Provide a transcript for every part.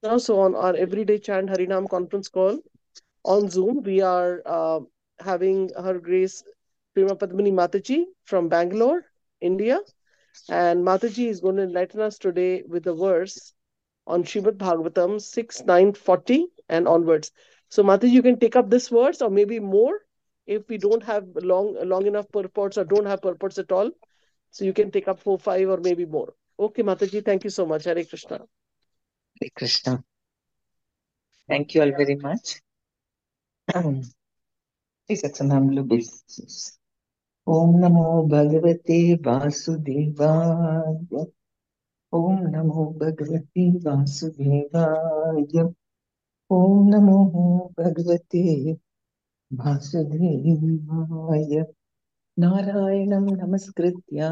So on our everyday chant Harinam conference call on Zoom, we are uh, having Her Grace Prema Padmini Mataji from Bangalore, India. And Mataji is going to enlighten us today with the verse on Srimad Bhagavatam 6, 9, 40 and onwards. So Mataji, you can take up this verse or maybe more if we don't have long long enough purports or don't have purports at all. So you can take up four, five or maybe more. Okay, Mataji, thank you so much. Hare Krishna. Hare Krishna. Thank you all very much. हम लोग ओम नमो भगवते वासुदेवाय ओम नमो भगवते वासुदेवाय ओम नमो भगवते वासुदेवाय नारायणं नमस्कृत्य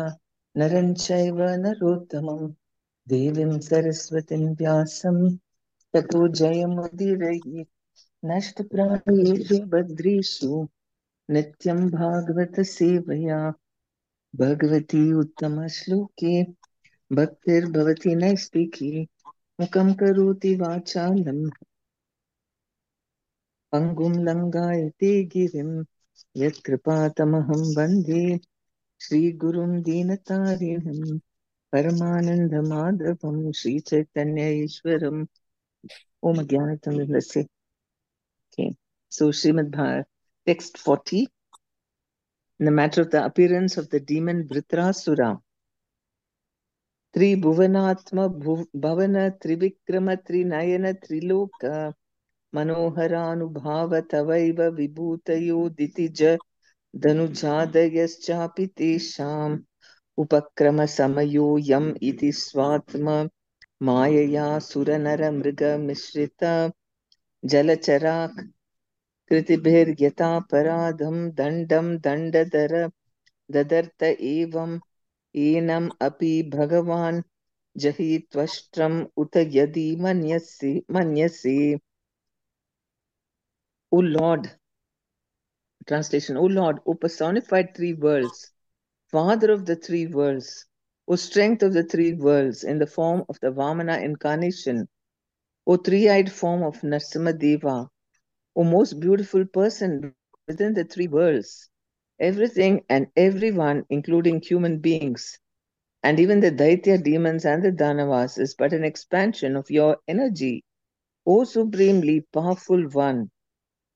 नरं चैव नरोत्तमम् देवीं सरस्वतीं व्यासं ततो जयमुदीरये नष्टप्रायेषु भद्रीषु नित्यं भागवतसेवया भगवती उत्तमश्लोके भक्तिर्भवति नैष्टिकी मुखं करोति वाचालं पङ्गुं लङ्गायते गिरिं यत्कृपातमहं वंदे श्रीगुरुं दीनतारिणम् Shri Gurum Dinatarinam Paramananda Madhavam Shri Chaitanya Ishwaram Om Jnanatam Vimlase. Okay, so Srimad Bhagavatam, text 40, in the matter of the appearance of the demon Vritrasura. Tri Bhuvanatma Bhuv- Bhavana Trivikrama Trinayana Triloka Manoharanubhava Tavaiva Vibhutayo Ditija Danujadayaschapi Tesham Upakrama Samayo Yam Iti Svatma Mayaya Suranara Mriga Mishrita Jalacharak कृतिभिर्यथा पराधं दण्डं दण्डधर ददर्त एवम् एनम् अपि भगवान् जहि त्वष्ट्रम् उत यदि मन्यसि मन्यसे O Lord, translation, O Lord, O personified three worlds, Father of the three worlds, O strength of the three worlds in the form of the Vamana incarnation, O three-eyed form of Narsimha O most beautiful person within the three worlds, everything and everyone, including human beings, and even the Daitya demons and the Danavas, is but an expansion of your energy. O supremely powerful one,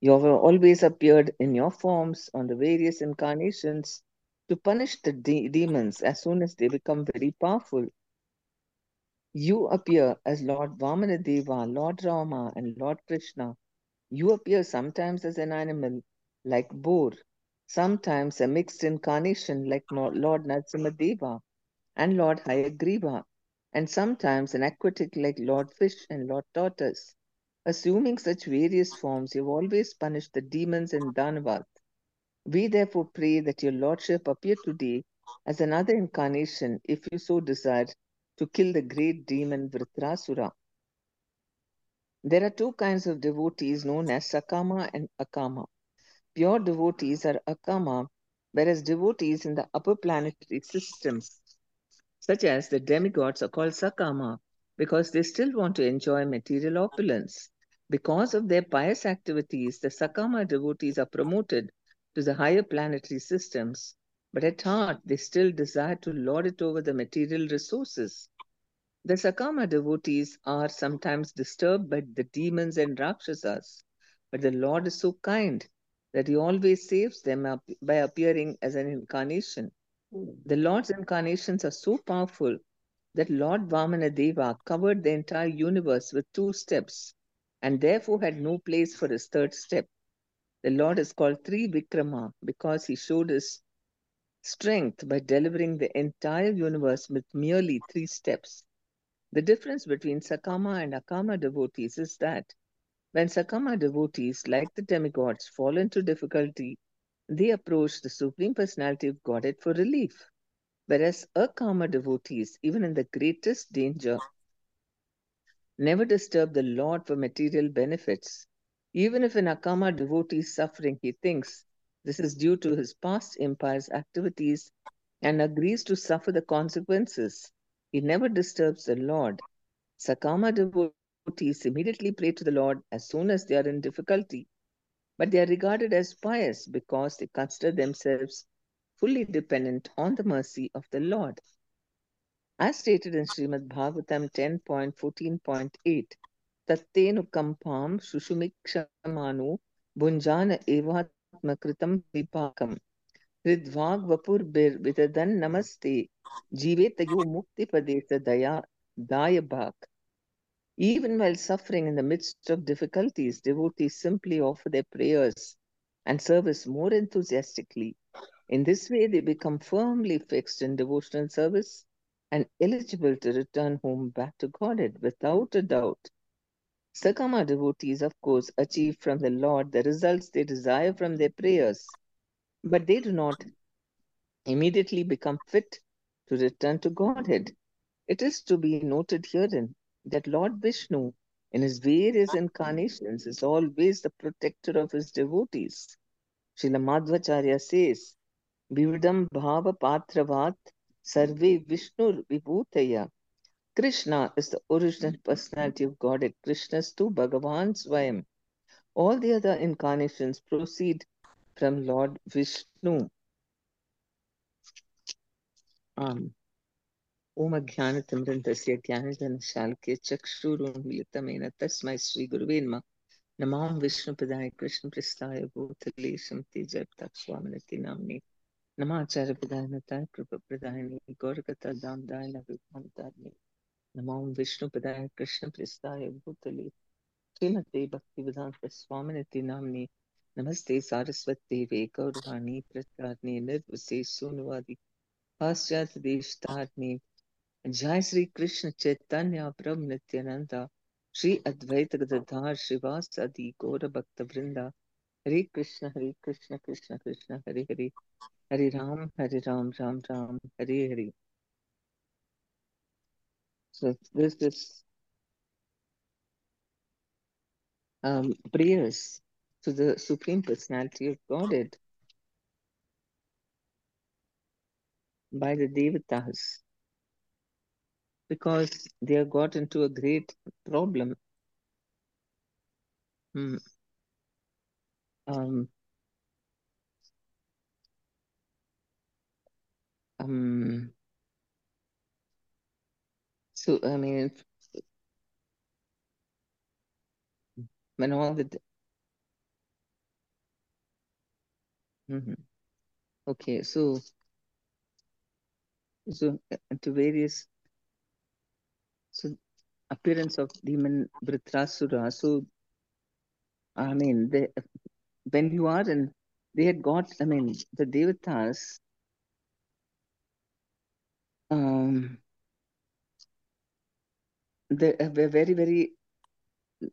you have always appeared in your forms on the various incarnations to punish the de- demons as soon as they become very powerful. You appear as Lord Vamanadeva, Lord Rama, and Lord Krishna. You appear sometimes as an animal like boar, sometimes a mixed incarnation like Lord Narasimhadeva and Lord Hayagriva, and sometimes an aquatic like Lord Fish and Lord Tortoise. Assuming such various forms, you've always punished the demons and Danavas. We therefore pray that your Lordship appear today as another incarnation, if you so desire, to kill the great demon Vritrasura. There are two kinds of devotees known as Sakama and Akama. Pure devotees are Akama, whereas devotees in the upper planetary systems, such as the demigods, are called Sakama because they still want to enjoy material opulence. Because of their pious activities, the Sakama devotees are promoted to the higher planetary systems, but at heart they still desire to lord it over the material resources. The Sakama devotees are sometimes disturbed by the demons and Rakshasas, but the Lord is so kind that He always saves them by appearing as an incarnation. The Lord's incarnations are so powerful that Lord Vamanadeva covered the entire universe with two steps and therefore had no place for his third step. The Lord is called Three Trivikrama because he showed his strength by delivering the entire universe with merely three steps. The difference between Sakama and Akama devotees is that when Sakama devotees, like the demigods, fall into difficulty, they approach the Supreme Personality of Godhead for relief. Whereas Akama devotees, even in the greatest danger, never disturb the Lord for material benefits. Even if an Akama devotee is suffering, he thinks this is due to his past impious activities and agrees to suffer the consequences. He never disturbs the Lord. Sakama devotees immediately pray to the Lord as soon as they are in difficulty, but they are regarded as pious because they consider themselves fully dependent on the mercy of the Lord. As stated in Srimad Bhagavatam 10.14.8, Vapur bir vidadan namaste jivetayo mukti padesa daya dayabhak. Even while suffering in the midst of difficulties, devotees simply offer their prayers and service more enthusiastically. In this way, they become firmly fixed in devotional service and eligible to return home back to Godhead without a doubt. Sakama devotees, of course, achieve from the Lord the results they desire from their prayers, but they do not immediately become fit to return to Godhead. It is to be noted herein that Lord Vishnu, in his various incarnations, is always the protector of his devotees. Srila Madhvacharya says, Vividam Bhava Patravat Sarve Vishnu Vibhutaya. Krishna is the original personality of Godhead. Krishna is to Bhagavan Swayam. All the other incarnations proceed from Lord Vishnu. Um, ओम अज्ञानतिमृन्तस्य ज्ञानजनशाल्के चक्षुरुन्मिलितमेन तस्मै श्रीगुरुवे नमः नमां विष्णुपदाय कृष्णप्रस्थाय भूतले शमति जगत्स्वामिनति नाम्ने नमाचार्यपदाय नताय कृपप्रदायिने गौरकथा दामदाय नविभान्तारिणे नमां विष्णुपदाय कृष्णप्रस्थाय भूतले। श्रीमते स्वामिनति नाम्ने नमस्ते सारस्वती गौरवाणी प्रचारणे निर्विशेष शून्यवादी पाश्चात्य देशतारणे जय श्री कृष्ण चैतन्य प्रभु नित्यानंदा श्री अद्वैत गदाधार श्रीवासादि, गौर भक्त वृंदा हरे कृष्ण हरे कृष्ण कृष्ण कृष्ण, हरे हरे। हरे राम हरे Ram Ram Ram, Hare Hare. So this is um, prayers to the supreme personality of godhead by the devatas because they have got into a great problem Hmm. um, um, so I mean, when all the mm-hmm. okay, so so uh, to various so appearance of demon Vritrasura. So I mean, they when you are in, they had got. I mean, the devatas. Um, they were very very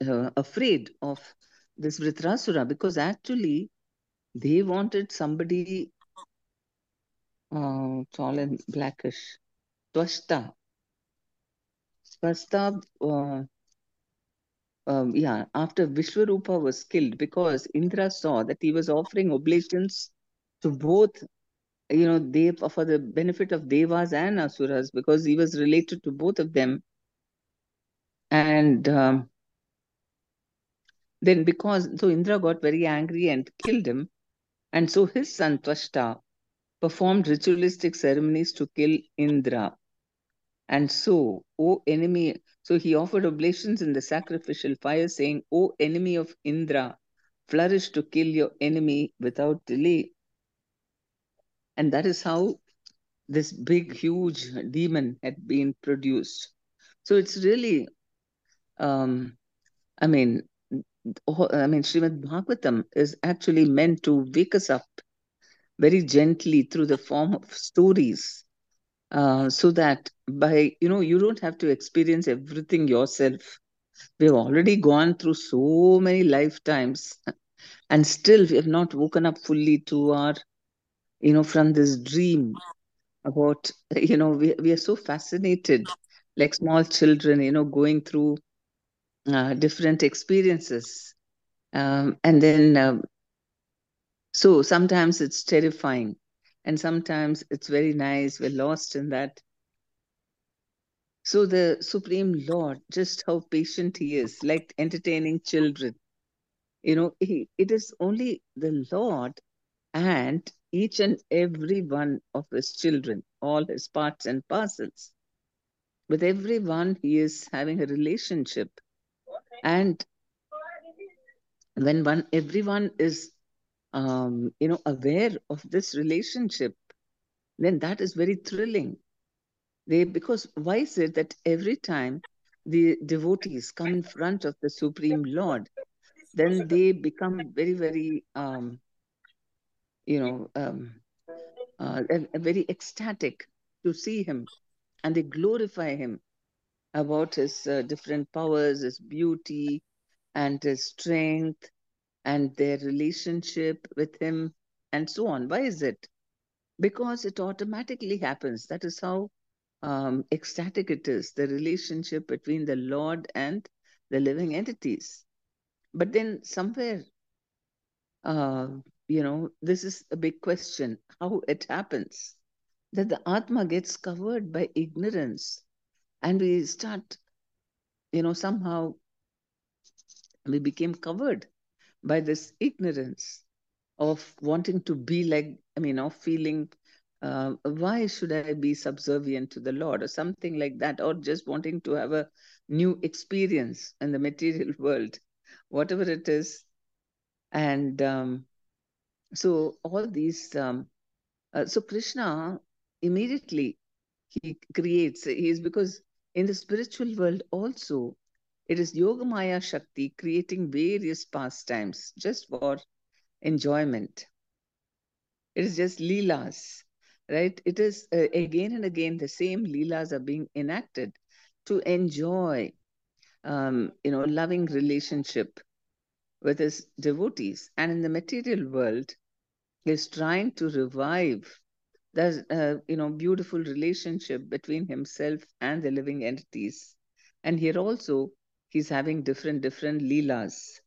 uh, afraid of this Vritrasura because actually they wanted somebody uh, tall and blackish, Twashta. Twashta, uh, um, yeah, after Vishwarupa was killed because Indra saw that he was offering oblations to both, you know, they for the benefit of Devas and Asuras because he was related to both of them. And um, then because, so Indra got very angry and killed him. And so his son Twashta performed ritualistic ceremonies to kill Indra. And so, O enemy, so he offered oblations in the sacrificial fire, saying, O enemy of Indra, flourish to kill your enemy without delay. And that is how this big, huge demon had been produced. So it's really, um, I mean, I mean, Srimad Bhagavatam is actually meant to wake us up very gently through the form of stories uh, so that by you know you don't have to experience everything yourself. We've already gone through so many lifetimes and still we have not woken up fully to our you know from this dream about you know we, we are so fascinated like small children you know going through uh, different experiences um, and then um, so sometimes it's terrifying and sometimes it's very nice we're lost in that So the Supreme Lord, just how patient He is, like entertaining children. You know, he, it is only the Lord and each and every one of His children, all His parts and parcels. With everyone, He is having a relationship. And when one everyone is um, you know aware of this relationship then that is very thrilling. They because why is it that every time the devotees come in front of the supreme lord then they become very very um, you know um, uh, very ecstatic to see him and they glorify him about his uh, different powers his beauty and his strength and their relationship with him and so on. Why is it? Because it automatically happens. That is how um, ecstatic it is the relationship between the lord and the living entities. But then somewhere uh, you know this is a big question how it happens. That the atma gets covered by ignorance and we start you know somehow we became covered by this ignorance of wanting to be like i mean of feeling uh, why should I be subservient to the Lord or something like that, or just wanting to have a new experience in the material world, whatever it is. And um, so all these, um, uh, so Krishna immediately he creates, he is because in the spiritual world also, it is Yogamaya Shakti creating various pastimes just for enjoyment. It is just Leelas right? It is uh, again and again the same leelas are being enacted to enjoy, um, you know, loving relationship with his devotees. And in the material world, is trying to revive that, uh, you know, beautiful relationship between himself and the living entities. And here also, he's having different, different leelas,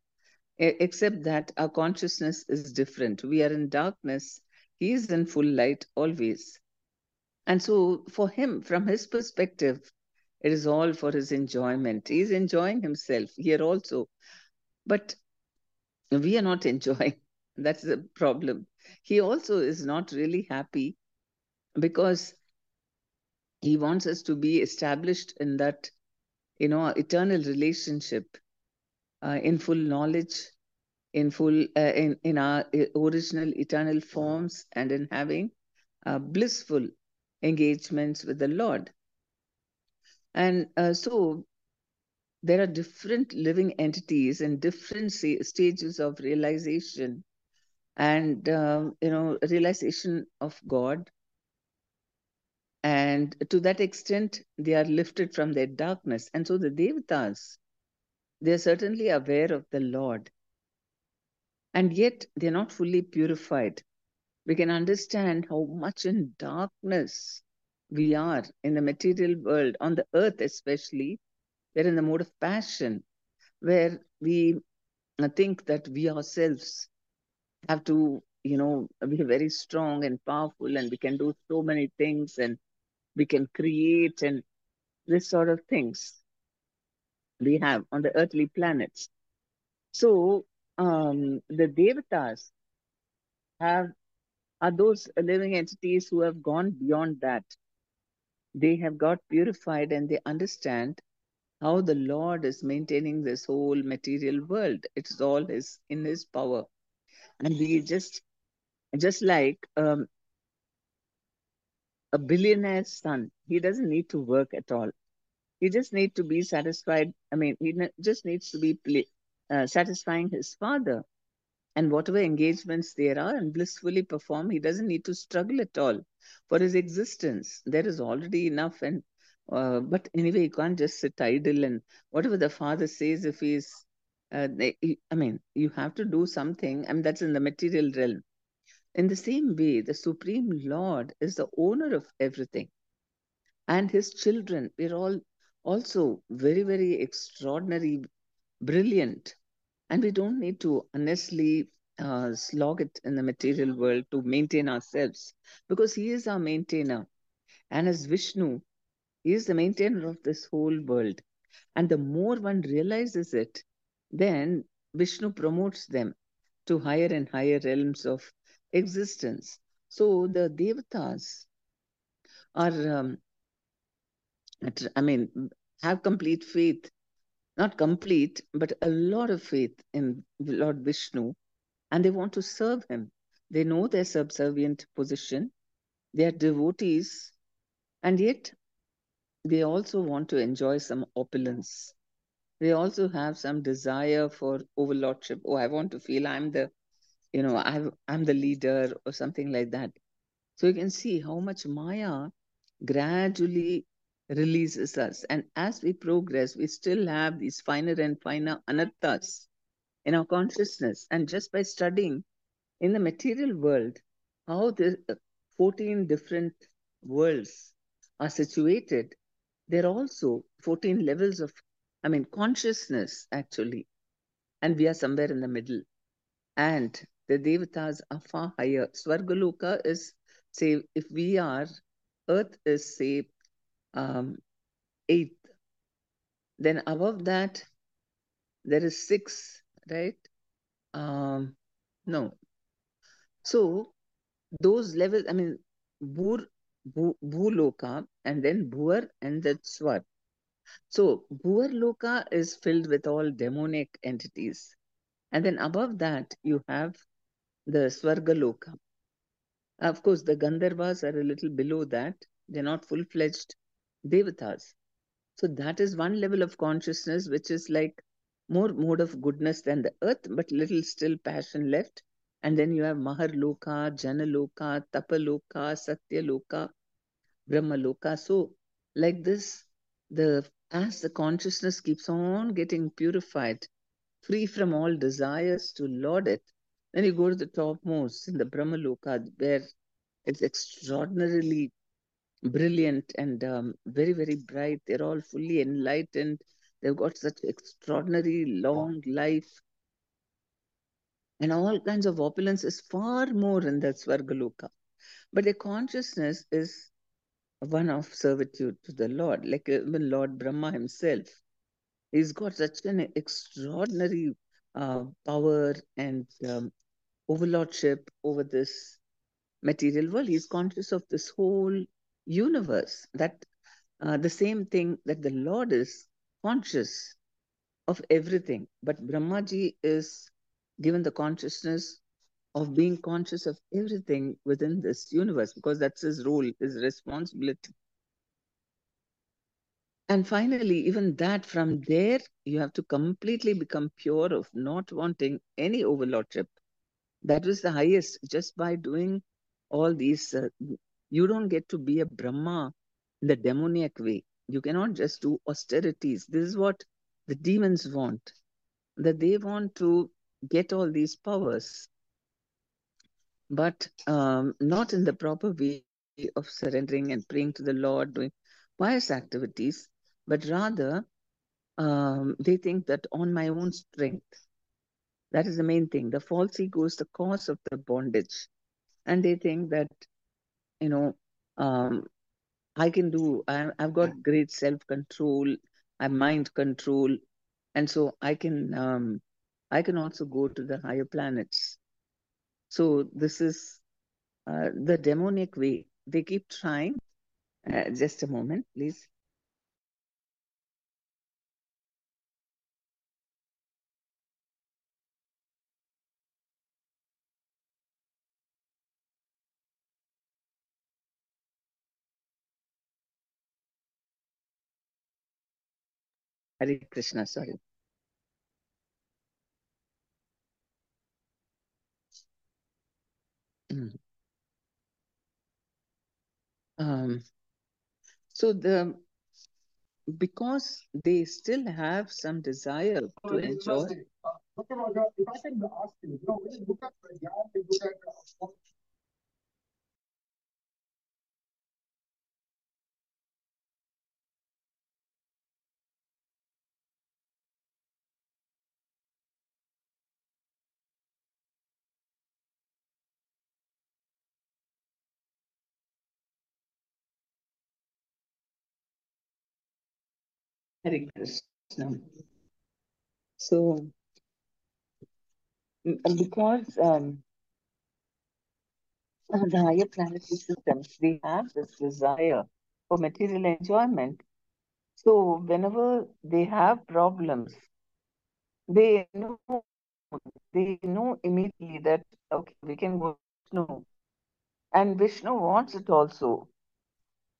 except that our consciousness is different. We are in darkness he is in full light always. And so, for him, from his perspective, it is all for his enjoyment. He is enjoying himself here also. But we are not enjoying. That's the problem. He also is not really happy because he wants us to be established in that, you know, eternal relationship uh, in full knowledge in full uh, in in our uh, original eternal forms and in having uh, blissful engagements with the lord. And uh, so there are different living entities in different stages of realization. And um, you know realization of god and to that extent they are lifted from their darkness and so the devatas they are certainly aware of the lord and yet they're not fully purified. We can understand how much in darkness we are in the material world, on the earth especially. We're in the mode of passion, where we uh, think that we ourselves have to, you know, be very strong and powerful and we can do so many things and we can create and this sort of things we have on the earthly planets. So um, the devatas have are those living entities who have gone beyond that. They have got purified and they understand how the Lord is maintaining this whole material world. It's all his in his power. And we just just like um, a billionaire's son, he doesn't need to work at all. He just needs to be satisfied. I mean, he just needs to be play, uh, satisfying his father and whatever engagements there are and blissfully perform he doesn't need to struggle at all for his existence there is already enough and uh, but anyway you can't just sit idle and whatever the father says if he's uh, they, i mean you have to do something I mean, that's in the material realm in the same way the supreme lord is the owner of everything. And his children we're all also very very extraordinary brilliant. And we don't need to honestly uh, slog it in the material world to maintain ourselves because he is our maintainer. And as vishnu He is the maintainer of this whole world. And the more one realizes it, then Vishnu promotes them to higher and higher realms of existence. So the devatas are, um, I mean, have complete faith, not complete, but a lot of faith in Lord Vishnu, and they want to serve him. They know their subservient position, they are devotees, and yet they also want to enjoy some opulence. They also have some desire for overlordship. Oh, I want to feel I'm the, you know, i I'm the leader or something like that. So you can see how much Maya gradually releases us. And as we progress, we still have these finer and finer anarthas in our consciousness. And just by studying in the material world, how the uh, 14 different worlds are situated, there are also 14 levels of, I mean, consciousness actually. And we are somewhere in the middle. And the devatas are far higher. Swargaloka is, say, if we are, earth is, say, um, eighth. Then above that, there is six, right? Um, no. So those levels, I mean, Bhur, Bhuloka, and then Bhuar, and then Swar. So Bhuar Loka is filled with all demonic entities. And then above that, you have the Swargaloka. Of course, the Gandharvas are a little below that. They're not full fledged devatas. So that is one level of consciousness which is like more mode of goodness than the earth, but little still passion left. And then you have Maharloka, Janaloka, Tapaloka, Satyaloka, Brahmaloka. So, like this, the as the consciousness keeps on getting purified, free from all desires to lord it, then you go to the topmost in the Brahmaloka, where it's extraordinarily brilliant and um, very, very bright. They're all fully enlightened. They've got such extraordinary long life. And all kinds of opulence is far more in that Svargaloka. But the consciousness is one of servitude to the Lord, like even Lord Brahma himself. He's got such an extraordinary uh, power and um, overlordship over this material world. He's conscious of this whole universe. That uh, the same thing that the Lord is conscious of everything, but Brahmaji is given the consciousness of being conscious of everything within this universe because that's his role, his responsibility. And finally, even that from there, you have to completely become pure of not wanting any overlordship. That was the highest just by doing all these. Uh, you don't get to be a Brahma in the demoniac way. You cannot just do austerities. This is what the demons want, that they want to get all these powers, but um, not in the proper way of surrendering and praying to the Lord, doing pious activities, but rather um, they think that on my own strength, that is the main thing. The false ego is the cause of the bondage. And they think that, you know, um, I can do, I, I've got great self control, I mind control, and so I can, um, I can also go to the higher planets. So this is uh, the demonic way. They keep trying. Uh, just a moment, please. Hare Krishna, sorry. Mm. Um, so the because they still have some desire to enjoy. Hare Krishna. So, mm, because um, uh, the higher planetary systems, they have this desire for material enjoyment. So, whenever they have problems, they know they know immediately that okay, we can go Vishnu, and Vishnu wants it also.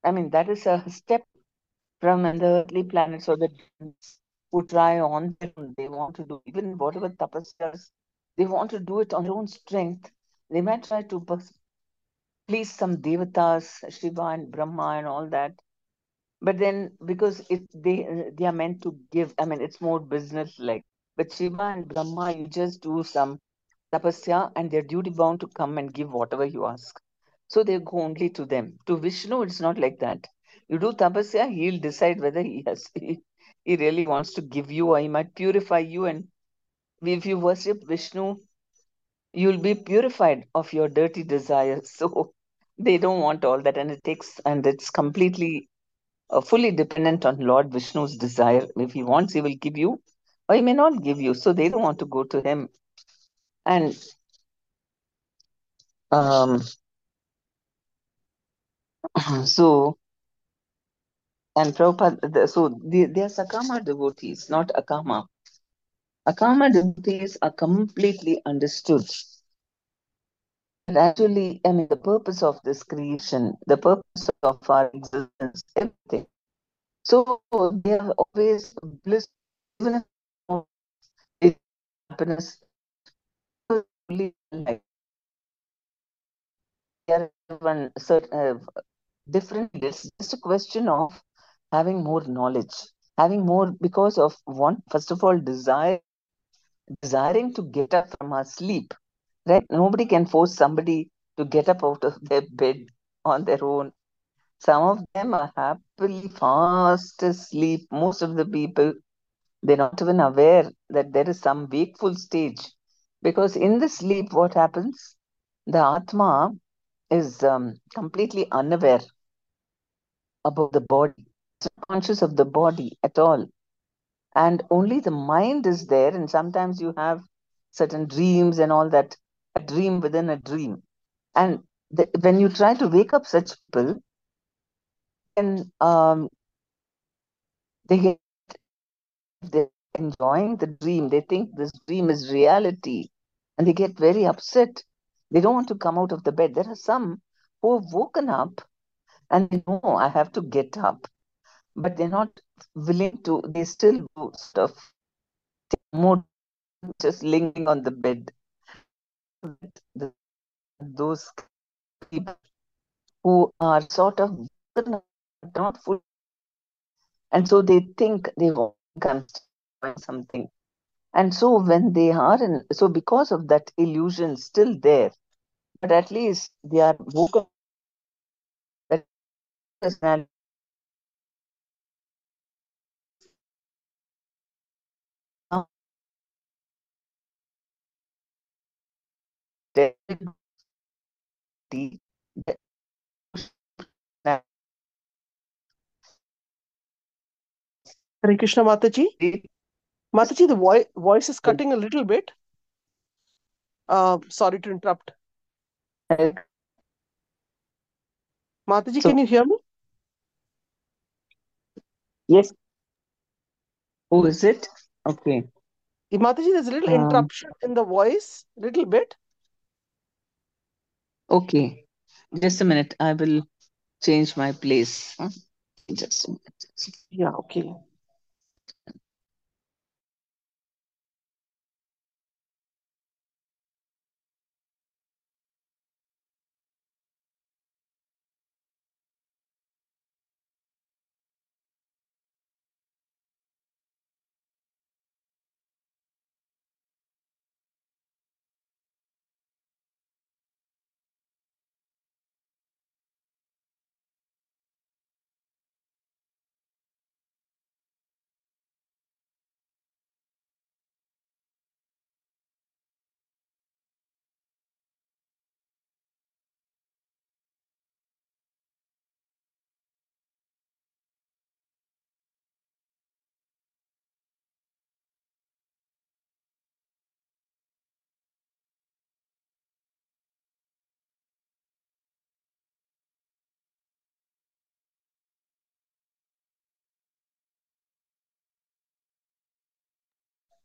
I mean, that is a step from the earthly planets or the who try on their own. They want to do even whatever tapasyas, they want to do it on their own strength. They might try to please some devatas, Shiva and Brahma and all that. But then because it they they are meant to give, I mean it's more business like. But Shiva and Brahma, you just do some tapasya and they're duty bound to come and give whatever you ask. So they go only to them. To Vishnu, it's not like that. You do tapasya, he'll decide whether he has he, he really wants to give you or he might purify you. And if you worship Vishnu, you'll be purified of your dirty desires. So they don't want all that, and it takes and it's completely uh, fully dependent on Lord Vishnu's desire. If he wants, he will give you, or he may not give you. So they don't want to go to him. And um, so and Prabhupada, so they, are Sakama devotees, not Akama. Akama devotees are completely understood. And actually, I mean, the purpose of this creation, the purpose of our existence, everything. So they are always bliss, even if happiness, are one certain uh, different. It's just a question of having more knowledge, having more because of one. First of all, desire, desiring to get up from our sleep. Right? Nobody can force somebody to get up out of their bed on their own. Some of them are happily fast asleep. Most of the people, they're not even aware that there is some wakeful stage. Because in the sleep, what happens? The Atma is um, completely unaware about the body, conscious of the body at all. And only the mind is there. And sometimes you have certain dreams and all that, a dream within a dream. And the, when you try to wake up such people, and um, they get they're enjoying the dream. They think this dream is reality and they get very upset. They don't want to come out of the bed. There are some who have woken up and they know I have to get up, but they're not willing to, they still do stuff more just lingering on the bed. Those people who are sort of not full, and so they think they want something. And so when they are in, so because of that illusion still there, but at least they are woken personality Hare Krishna Mataji. Mataji, the voi- voice is cutting a little bit. Uh, sorry to interrupt. Mataji, So- can you hear me? Yes. Oh, is it? Okay. Mataji, there's a little Um, interruption in the voice, little bit. Okay. Just a minute. I will change my place. huh? Just a minute. Yeah, okay.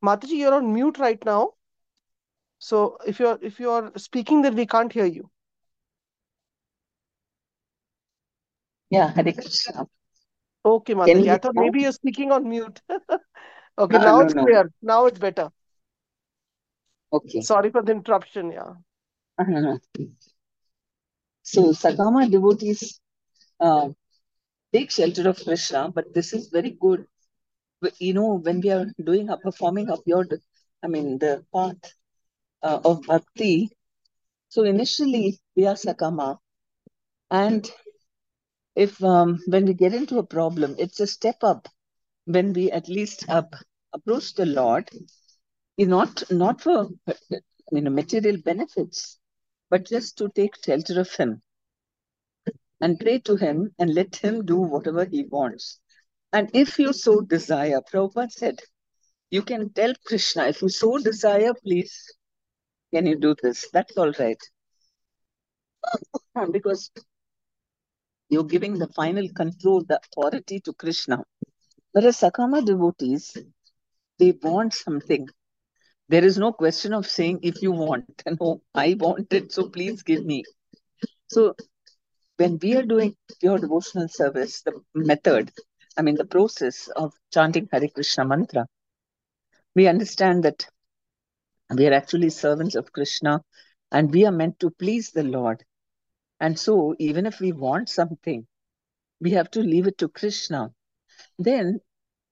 Mataji, you're on mute right now. So if you're if you're speaking, then we can't hear you. Yeah, Hare Krishna. Okay, Mataji. I thought maybe you're speaking on mute. okay, Ah, now no, it's no. clear. Now it's better. Okay. Sorry for the interruption. Yeah. Ah, no, no. So Sakama devotees uh, take shelter of Krishna, but this is very good. You know, when we are doing a performing of your, I mean, the path uh, of bhakti. So initially we are Sakama, and if um, when we get into a problem, it's a step up. When we at least up, approach the Lord, is not not for you know material benefits, but just to take shelter of Him and pray to Him and let Him do whatever He wants. And if you so desire, Prabhupada said, you can tell Krishna, if you so desire, please, can you do this? That's all right. Because you're giving the final control, the authority to Krishna. Whereas Sakama devotees, they want something. There is no question of saying if you want. No, I want it, so please give me. So when we are doing pure devotional service, the method, I mean the process of chanting Hare Krishna mantra, we understand that we are actually servants of Krishna and we are meant to please the Lord. And so even if we want something, we have to leave it to Krishna. Then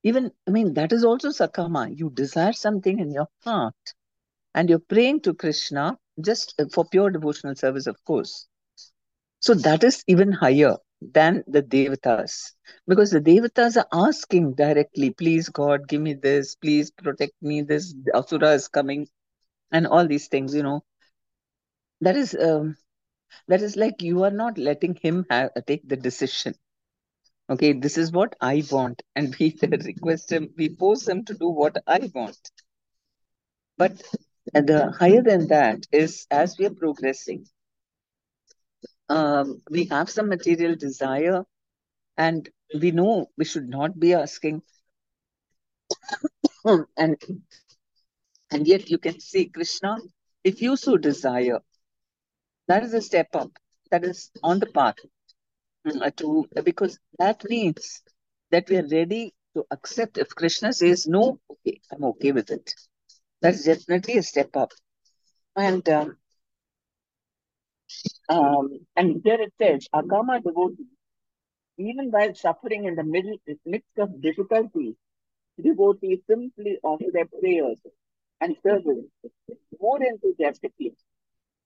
even I mean that is also sakama. You desire something in your heart and you're praying to Krishna just for pure devotional service, of course. So that is even higher than the devatas because the devatas are asking directly, please God, give me this, please protect me, this asura is coming, and all these things, you know. That is um, that is like you are not letting him have take the decision. Okay, this is what I want, and we request him, we force him to do what I want. But the higher than that is as we are progressing, um, we have some material desire, and we know we should not be asking. and and yet you can see Krishna, if you so desire, that is a step up. That is on the path uh, to because that means that we are ready to accept. If Krishna says no, okay, I'm okay with it. That's definitely a step up. And um, um, and there it says, Akama devotee, even while suffering in the middle midst of difficulties, devotees simply offer their prayers and service more enthusiastically.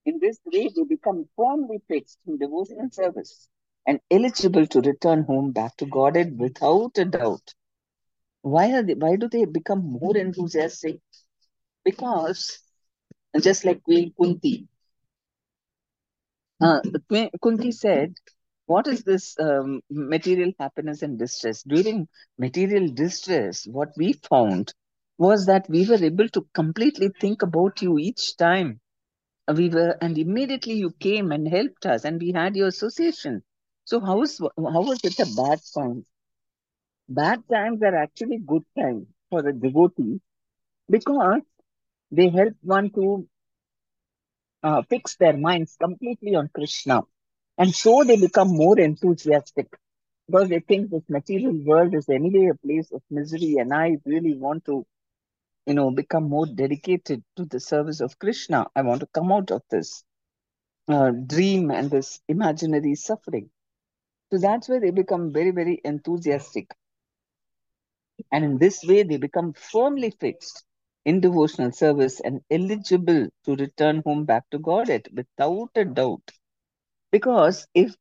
In this way, they become firmly fixed in devotional service and eligible to return home back to Godhead without a doubt. Why are they? Why do they become more enthusiastic? Because just like Queen Kunti, uh, Kunti said, "What is this um, material happiness and distress?" During material distress, what we found was that we were able to completely think about you each time. We were and immediately you came and helped us and we had your association. So how is how was it a bad time? Bad times are actually good times for the devotee because they help one to uh, fix their minds completely on krishna and so they become more enthusiastic because they think this material world is anyway a place of misery and i really want to you know become more dedicated to the service of krishna i want to come out of this uh, dream and this imaginary suffering. So that's where they become very, very enthusiastic. And in this way, they become firmly fixed in devotional service and eligible to return home back to Godhead without a doubt. Because if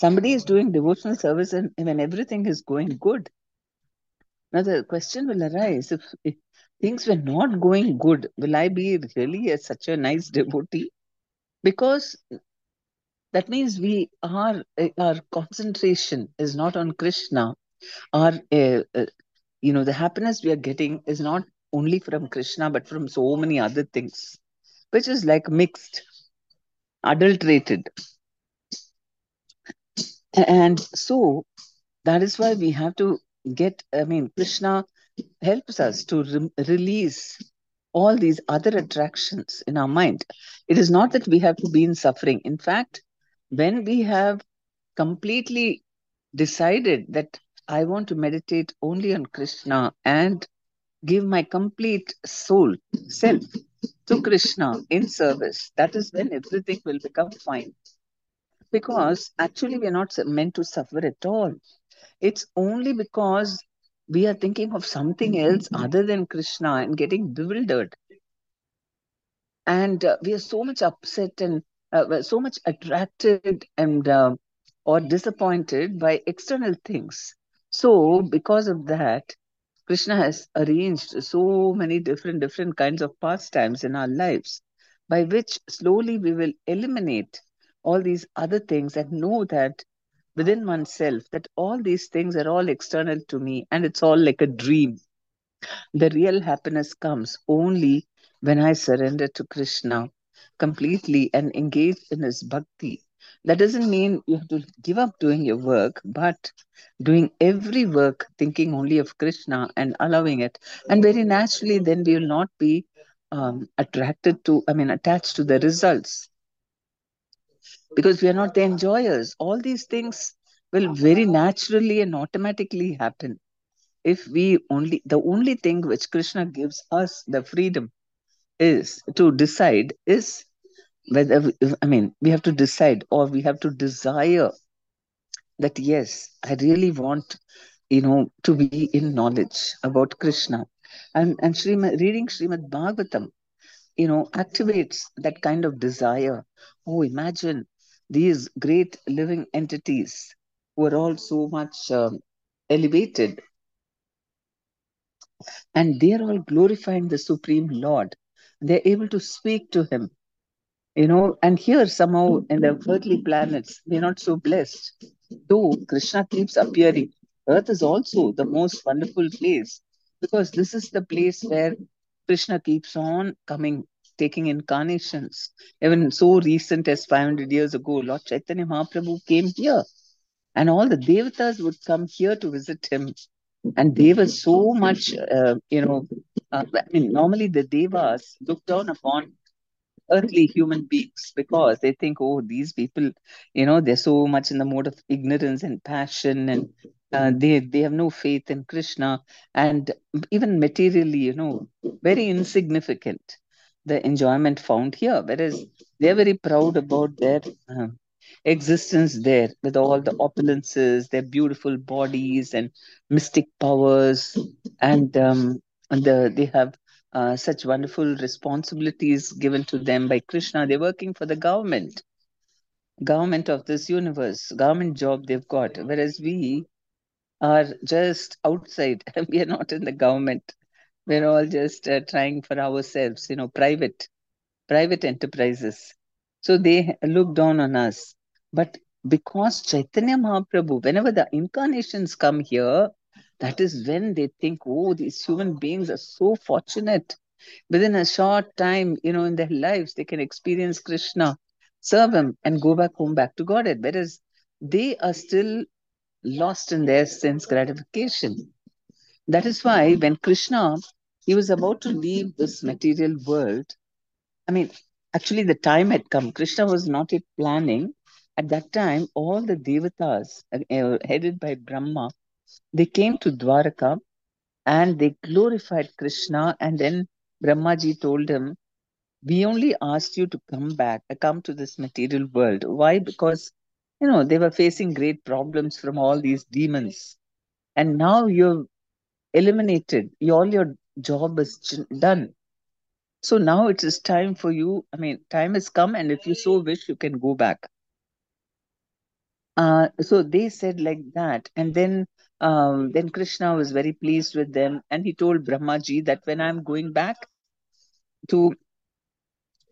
somebody is doing devotional service and when everything is going good, now the question will arise if, if things were not going good, will I be really a, such a nice devotee? Because that means we are our concentration is not on krishna our uh, uh, you know the happiness we are getting is not only from krishna but from so many other things which is like mixed adulterated and so that is why we have to get i mean krishna helps us to re- release all these other attractions in our mind. It is not that we have to be in suffering. In fact, when we have completely decided that I want to meditate only on Krishna and give my complete soul, self to Krishna in service, that is when everything will become fine. Because actually, we are not meant to suffer at all. It's only because we are thinking of something else other than Krishna and getting bewildered. And uh, we are so much upset and uh, so much attracted and uh, or disappointed by external things. So, because of that, Krishna has arranged so many different different kinds of pastimes in our lives, by which slowly we will eliminate all these other things and know that within oneself that all these things are all external to me and it's all like a dream. The real happiness comes only when I surrender to Krishna completely and engage in his bhakti. That doesn't mean you have to give up doing your work, but doing every work thinking only of Krishna and allowing it. And very naturally, then we will not be um, attracted to, I mean, attached to the results because we are not the enjoyers. All these things will very naturally and automatically happen if we only, the only thing which Krishna gives us the freedom is to decide is whether, I mean, we have to decide or we have to desire that, yes, I really want, you know, to be in knowledge about Krishna. And, and Srimad, reading Srimad Bhagavatam, you know, activates that kind of desire. Oh, imagine these great living entities who are all so much um, elevated and they're all glorifying the Supreme Lord. They're able to speak to Him, you know, and here somehow in the earthly planets, they're not so blessed. Though Krishna keeps appearing, Earth is also the most wonderful place because this is the place where Krishna keeps on coming, taking incarnations. Even so recent as 500 years ago, Lord Chaitanya Mahaprabhu came here, and all the devatas would come here to visit him. And they were so much, uh, you know, uh, I mean, normally the devas look down upon earthly human beings because they think, oh, these people, you know, they're so much in the mode of ignorance and passion and uh, they they have no faith in Krishna and even materially, you know, very insignificant the enjoyment found here. Whereas they're very proud about their uh, existence there with all the opulences, their beautiful bodies and mystic powers, and um, and the, they have uh, such wonderful responsibilities given to them by Krishna. They're working for the government, government of this universe, government job they've got. Whereas we are just outside, we are not in the government. We're all just uh, trying for ourselves, you know, private, private enterprises. So they look down on us. But because Chaitanya Mahaprabhu, whenever the incarnations come here, that is when they think, oh, these human beings are so fortunate. Within a short time, you know, in their lives, they can experience Krishna, serve him, and go back home, back to Godhead. Whereas they are still lost in their sense gratification. That is why when Krishna, he was about to leave this material world, I mean, actually the time had come. Krishna was not yet planning. At that time, all the devatas, uh, headed by Brahma, they came to Dwaraka and they glorified Krishna. And then Brahmaji told him, We only asked you to come back, come to this material world. Why? Because, you know, they were facing great problems from all these demons. And now you've eliminated, all your job is done. So now it is time for you. I mean, time has come, and if you so wish, you can go back. Uh, so they said like that, and then um, then Krishna was very pleased with them, and he told Brahmaji that when I'm going back to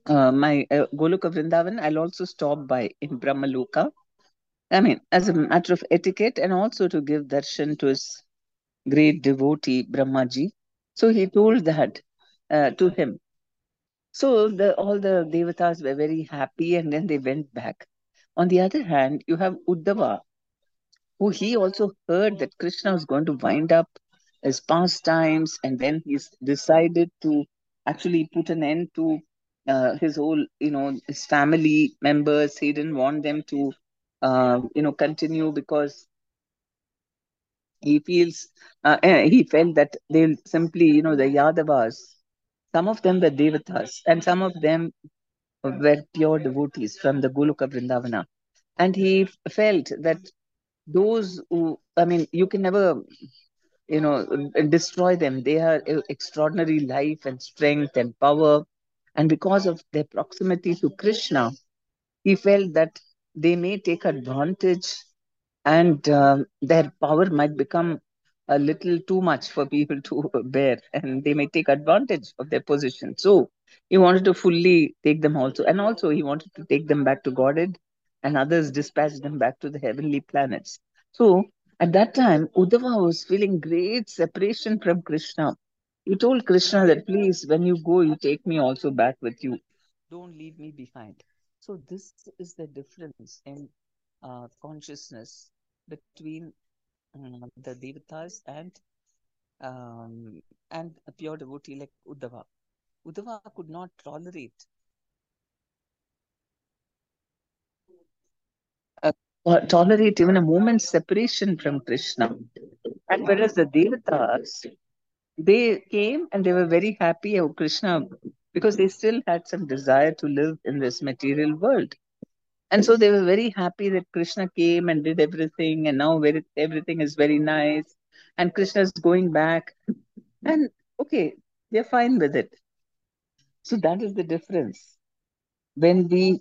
uh, my uh, Goloka Vrindavan, I'll also stop by in Brahmaloka. I mean, as a matter of etiquette, and also to give darshan to his great devotee Brahmaji. So he told that uh, to him. So the all the devatas were very happy, and then they went back. On the other hand, you have Uddhava, who he also heard that Krishna was going to wind up his pastimes, and then he's decided to actually put an end to uh, his whole, you know, his family members. He didn't want them to, uh, you know, continue because he feels uh, eh, he felt that they'll simply, you know, the Yadavas, some of them were devatas, and some of them were pure devotees from the Goloka Vrindavana. And he felt that those who, I mean, you can never, you know, destroy them. They are extraordinary life and strength and power. And because of their proximity to Krishna, he felt that they may take advantage and um, their power might become a little too much for people to bear and they may take advantage of their position. So he wanted to fully take them also. And also he wanted to take them back to Godhead and others dispatched them back to the heavenly planets. So at that time, Uddhava was feeling great separation from Krishna. He told Krishna that please, when you go, you take me also back with you. Don't leave me behind. So this is the difference in uh, consciousness between um, the devatas and um, and a pure devotee like Uddhava. Uddhava could not tolerate uh, tolerate even a moment's separation from Krishna. And whereas the devatas, they came and they were very happy of Krishna because they still had some desire to live in this material world. And so they were very happy that Krishna came and did everything, and now very, everything is very nice. And Krishna is going back. And okay, they're fine with it. So that is the difference. When the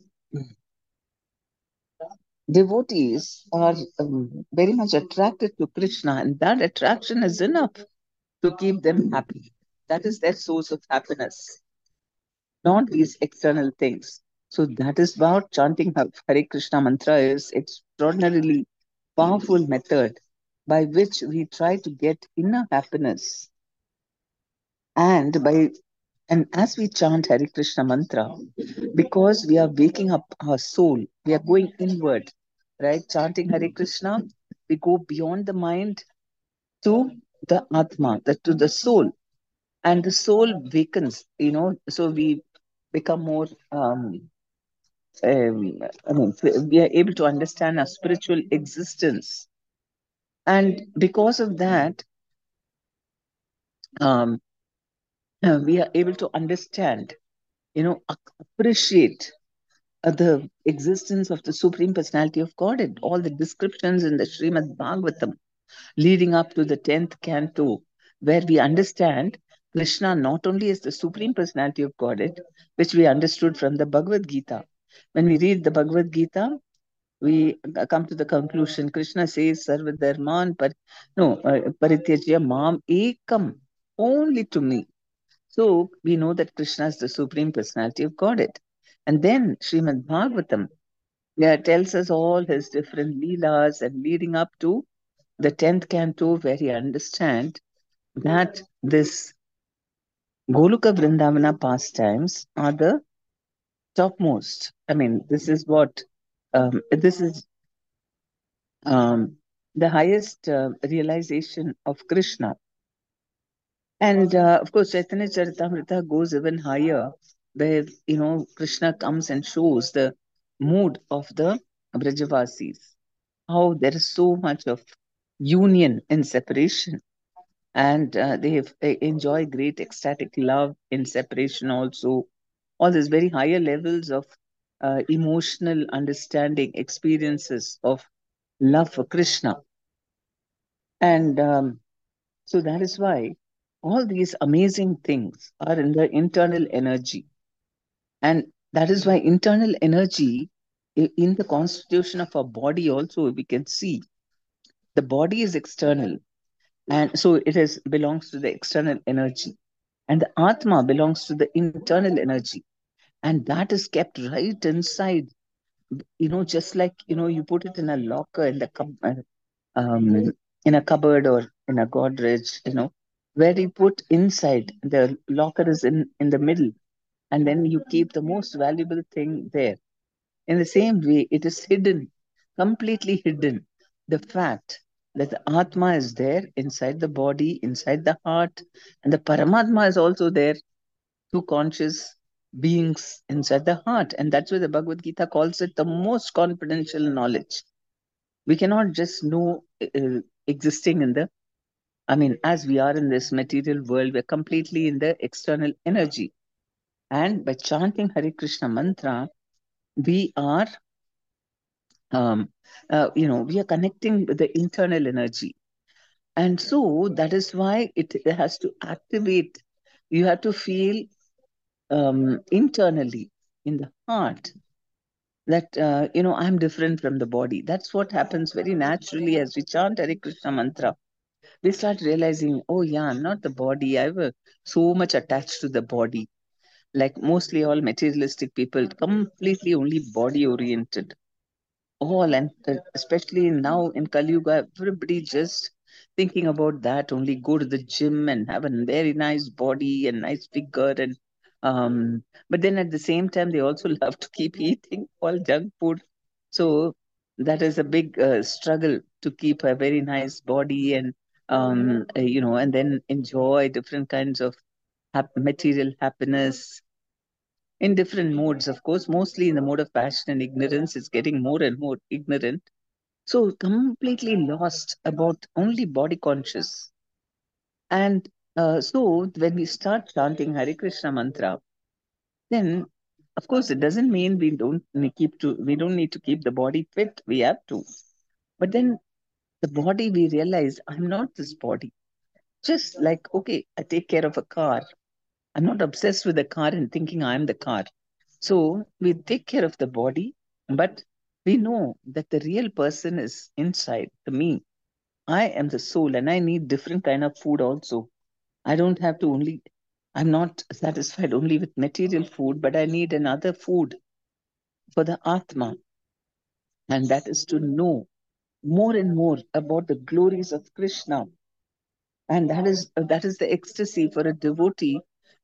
devotees are um, very much attracted to Krishna, and that attraction is enough to keep them happy. That is their source of happiness, not these external things. So that is what chanting Hare Krishna mantra is extraordinarily powerful method by which we try to get inner happiness. And by and as we chant Hare Krishna mantra, because we are waking up our soul, we are going inward, right? Chanting Hare Krishna, we go beyond the mind to the Atma, the, to the soul. And the soul wakens, you know, so we become more um, um, I mean, we are able to understand our spiritual existence. And because of that, um, uh, we are able to understand, you know, appreciate uh, the existence of the Supreme Personality of Godhead, all the descriptions in the Srimad Bhagavatam leading up to the 10th canto, where we understand Krishna not only as the Supreme Personality of Godhead, which we understood from the Bhagavad Gita, when we read the Bhagavad Gita, we come to the conclusion Krishna says Sarvadharman par no uh, Parityajya Mam Ekam only to me. So we know that Krishna is the supreme personality of Godhead. And then Srimad Bhagavatam yeah, tells us all his different leelas and leading up to the 10th canto where he understand that this Goloka Vrindavana pastimes are the topmost. I mean, this is what um, this is um, the highest uh, realization of Krishna. And uh, of course, Chaitanya Charitamrita goes even higher, where you know Krishna comes and shows the mood of the Brajavasis, how there is so much of union in separation, and uh, they, have, they enjoy great ecstatic love in separation also all these very higher levels of uh, emotional understanding, experiences of love for Krishna. And um, so that is why all these amazing things are in the internal energy. And that is why internal energy in the constitution of our body also we can see the body is external. And so it is belongs to the external energy. And the atma belongs to the internal energy. And that is kept right inside. You know just like you know you put it in a locker in the uh, um, in a cupboard or in a godrej you know where you put inside the locker is in in the middle and then you keep the most valuable thing there in the same way it is hidden completely hidden the fact that the Atma is there inside the body, inside the heart, and the Paramatma is also there, two conscious beings inside the heart. And that's why the Bhagavad Gita calls it the most confidential knowledge. We cannot just know uh, existing in the, I mean, as we are in this material world, we're completely in the external energy. And by chanting Hare Krishna mantra, we are um, uh, you know, we are connecting with the internal energy. And so that is why it has to activate. You have to feel um, internally in the heart that, uh, you know, I'm different from the body. That's what happens very naturally as we chant Hare Krishna mantra. We start realizing, oh, yeah, I'm not the body. I was so much attached to the body. Like mostly all materialistic people, completely only body oriented all and especially now in Kali Yuga, everybody just thinking about that only go to the gym and have a very nice body and nice figure and um but then at the same time they also love to keep eating all junk food so that is a big uh, struggle to keep a very nice body and um uh, you know and then enjoy different kinds of material happiness in different modes, of course, mostly in the mode of passion and ignorance. It's getting more and more ignorant. So completely lost about only body conscious. And uh, so when we start chanting Hare Krishna mantra, then of course it doesn't mean we don't keep to we don't need to keep the body fit. We have to. But then the body we realize I'm not this body. Just like, okay, I take care of a car. I'm not obsessed with the car and thinking I'm the car. So we take care of the body, but we know that the real person is inside the me. I am the soul and I need different kind of food also. I don't have to only, I'm not satisfied only with material food, but I need another food for the Atma. And that is to know more and more about the glories of Krishna. And that is that is the ecstasy for a devotee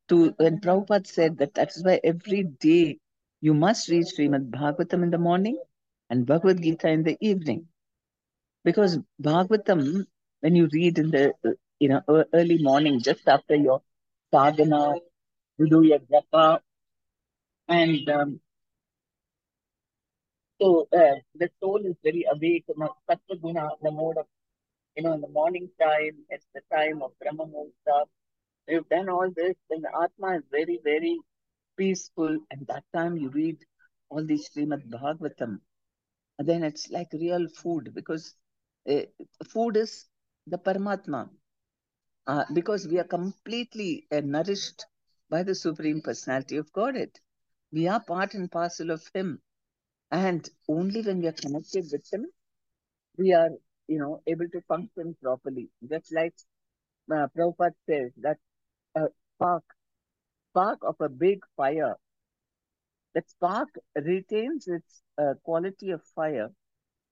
to when Prabhupada said that that is why every day you must read Srimad Bhagavatam in the morning and Bhagavad Gita in the evening. Because Bhagavatam, when you read in the you know early morning, just after your sadhana, you do your japa, and um, so uh, the soul is very awake, sattva the mode of, you know, in the morning time, it's the time of Brahma Muhurta, you've done all this, then the Atma is very, very peaceful. And that time you read all these Srimad Bhagavatam. And then it's like real food because uh, food is the Paramatma. Uh, because we are completely uh, nourished by the Supreme Personality of Godhead. We are part and parcel of Him. And only when we are connected with Him, we are, you know, able to function properly. Just like uh, Prabhupada says that a spark, spark of a big fire. That spark retains its uh, quality of fire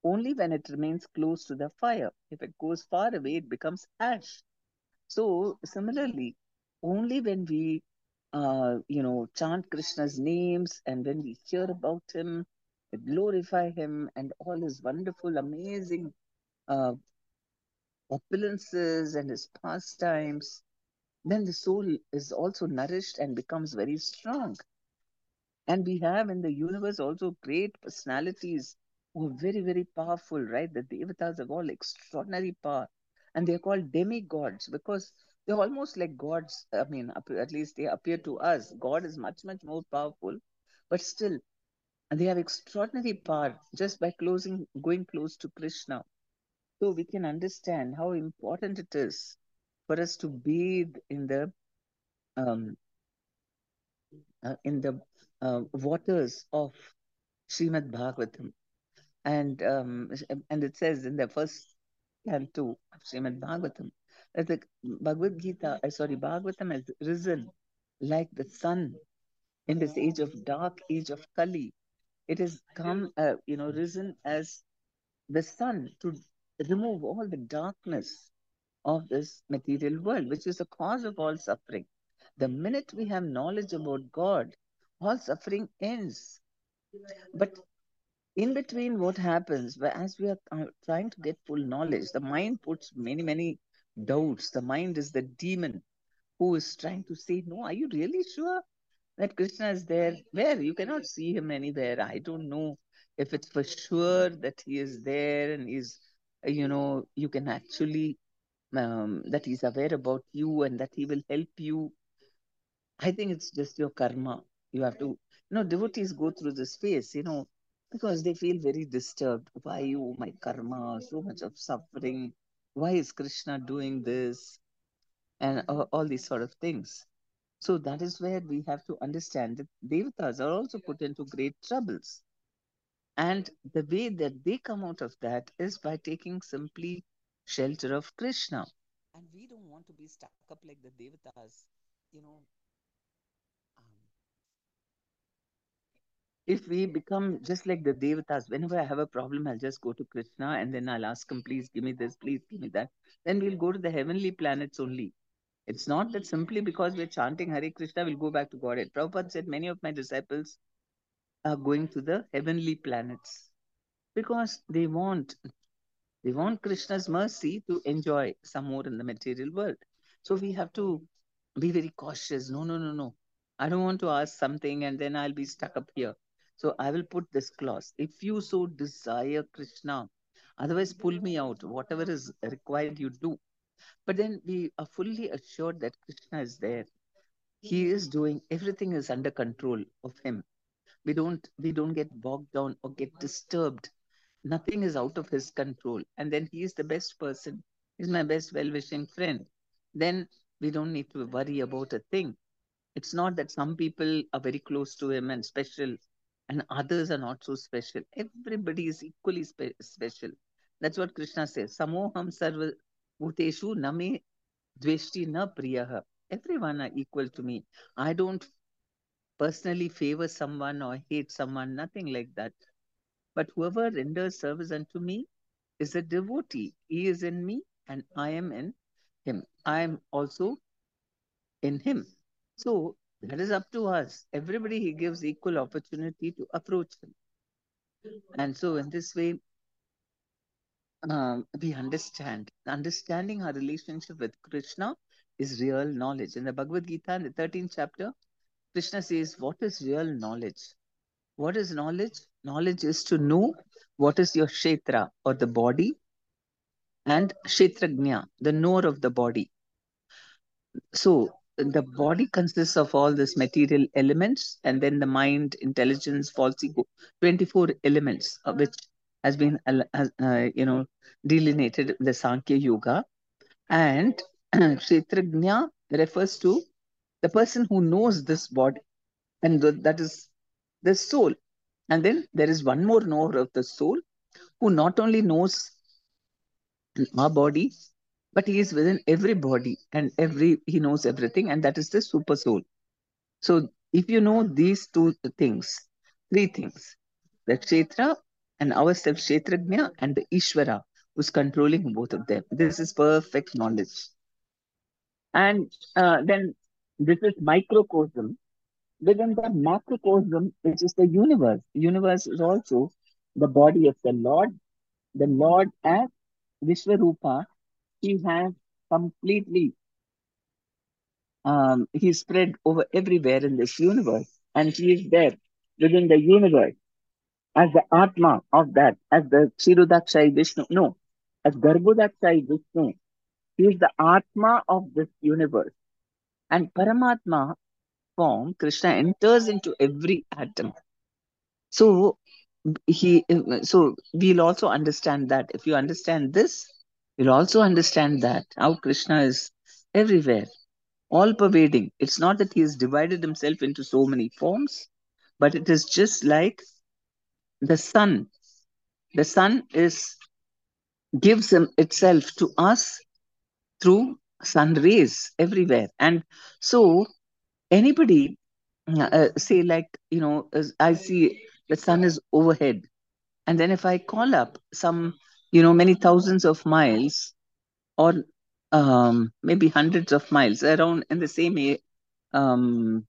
only when it remains close to the fire. If it goes far away, it becomes ash. So similarly, only when we, uh, you know, chant Krishna's names and when we hear about him, glorify him and all his wonderful, amazing uh, opulences and his pastimes, then the soul is also nourished and becomes very strong. And we have in the universe also great personalities who are very, very powerful, right? The devatas have all extraordinary power. And they're called demigods because they're almost like gods. I mean, at least they appear to us. God is much, much more powerful, but still, they have extraordinary power just by closing, going close to Krishna. So we can understand how important it is for us to bathe in the um, uh, in the uh, waters of Srimad Bhagavatam, and um, and it says in the first canto of Srimad Bhagavatam that the Bhagavad Gita, uh, sorry, Bhagavatam has risen like the sun in this age of dark age of Kali. It has come, uh, you know, risen as the sun to remove all the darkness of this material world, which is the cause of all suffering. The minute we have knowledge about God, all suffering ends. But in between what happens as we are uh, trying to get full knowledge the mind puts many many doubts the mind is the demon who is trying to say no are you really sure that krishna is there where you cannot see him anywhere i don't know if it's for sure that he is there and he's you know you can actually um, that he's aware about you and that he will help you I think it's just your karma. You have to, you know, devotees go through this phase, you know, because they feel very disturbed. Why, oh, my karma, so much of suffering. Why is Krishna doing this? And all these sort of things. So that is where we have to understand that devatas are also put into great troubles. And the way that they come out of that is by taking simply shelter of Krishna. And we don't want to be stuck up like the devatas, you know, um, if we become just like the devatas, whenever I have a problem, I'll just go to Krishna and then I'll ask him, please give me this, please give me that. Then we'll go to the heavenly planets only. It's not that simply because we're chanting Hare Krishna, we'll go back to Godhead. Prabhupada said many of my disciples are going to the heavenly planets because they want they want Krishna's mercy to enjoy some more in the material world. So we have to be very cautious. No, no, no, no. I don't want to ask something and then I'll be stuck up here. So I will put this clause. If you so desire Krishna, otherwise pull me out. Whatever is required, you do. But then we are fully assured that Krishna is there. He is doing everything is under control of him. We don't we don't get bogged down or get disturbed. Nothing is out of his control. And then he is the best person. He's my best well-wishing friend. Then we don't need to worry about a thing. It's not that some people are very close to him and special and others are not so special. Everybody is equally spe- special. That's what Krishna says. Samoham sarva bhuteshu name dveshti na priyaha. Everyone are equal to me. I don't personally favor someone or hate someone, nothing like that. But whoever renders service unto me is a devotee. He is in me and I am in him. I am also in him. So that is up to us. Everybody he gives equal opportunity to approach him. And so in this way, um, we understand. Understanding our relationship with Krishna is real knowledge. In the Bhagavad Gita, in the 13th chapter, Krishna says, What is real knowledge? What is knowledge? Knowledge is to know what is your kshetra or the body and kshetragnya, the knower of the body. So the body consists of all these material elements and then the mind, intelligence, false ego, 24 elements of which has been, uh, you know, delineated the Sankhya Yoga. And Kshetragnya refers to the person who knows this body and th that is the soul. And then there is one more knower of the soul who not only knows our body, but he is within every body and every he knows everything, and that is the super soul. So if you know these two things, three things, the Kshetra and ourselves, Kshetragnya and the Ishvara, who's controlling both of them. This is perfect knowledge. And uh, then this is microcosm. Within the macrocosm, which is the universe, universe is also the body of the Lord. The Lord as Vishwarupa, he has completely, um, he's spread over everywhere in this universe. And he is there within the universe as the Atma of that, as the Kshirodakshayi Vishnu. No, as Garbhodakshayi Vishnu. He is the Atma of this universe. And Paramatma form, Krishna enters into every atom. So he so we'll also understand that. If you understand this, you'll also understand that how Krishna is everywhere, all pervading. It's not that he has divided himself into so many forms, but it is just like the sun. The sun is gives itself to us through sun rays everywhere. And so anybody uh, say like, you know, I see the sun is overhead. And then if I call up some, you know, many thousands of miles or um, maybe hundreds of miles around in the same um,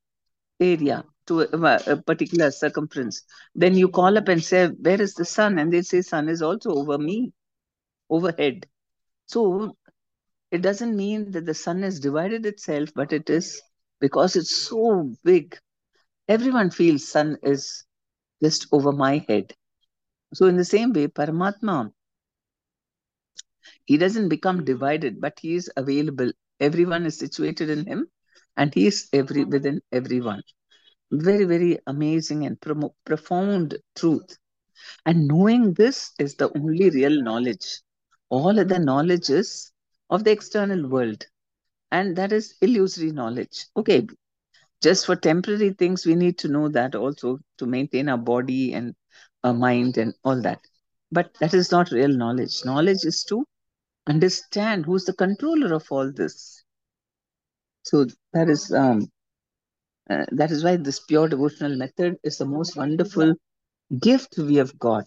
area, to a, a particular circumference, then you call up and say, Where is the sun? And they say, Sun is also over me, overhead. So it doesn't mean that the sun has divided itself, but it is because it's so big. Everyone feels sun is just over my head. So in the same way, Paramatma, he doesn't become divided, but he is available. Everyone is situated in him, and he is every within everyone. Very, very amazing and pro- profound truth. And knowing this is the only real knowledge. All other knowledge is of the external world, and that is illusory knowledge. Okay, just for temporary things, we need to know that also to maintain our body and our mind and all that. But that is not real knowledge. Knowledge is to understand who's the controller of all this. So that is um, uh, that is why this pure devotional method is the most wonderful gift we have got.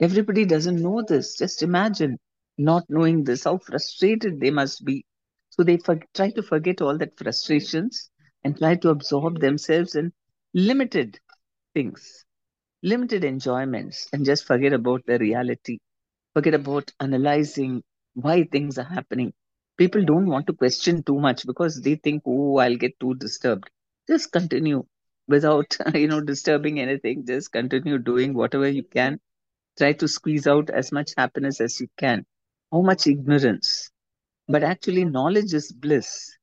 Everybody doesn't know this. Just imagine not knowing this, how frustrated they must be. So they for- try to forget all that frustrations and try to absorb themselves in limited things, limited enjoyments, and just forget about the reality. Forget about analyzing why things are happening. People don't want to question too much because they think, oh, I'll get too disturbed. Just continue without, you know, disturbing anything. Just continue doing whatever you can. Try to squeeze out as much happiness as you can. How much ignorance? But actually, knowledge is bliss.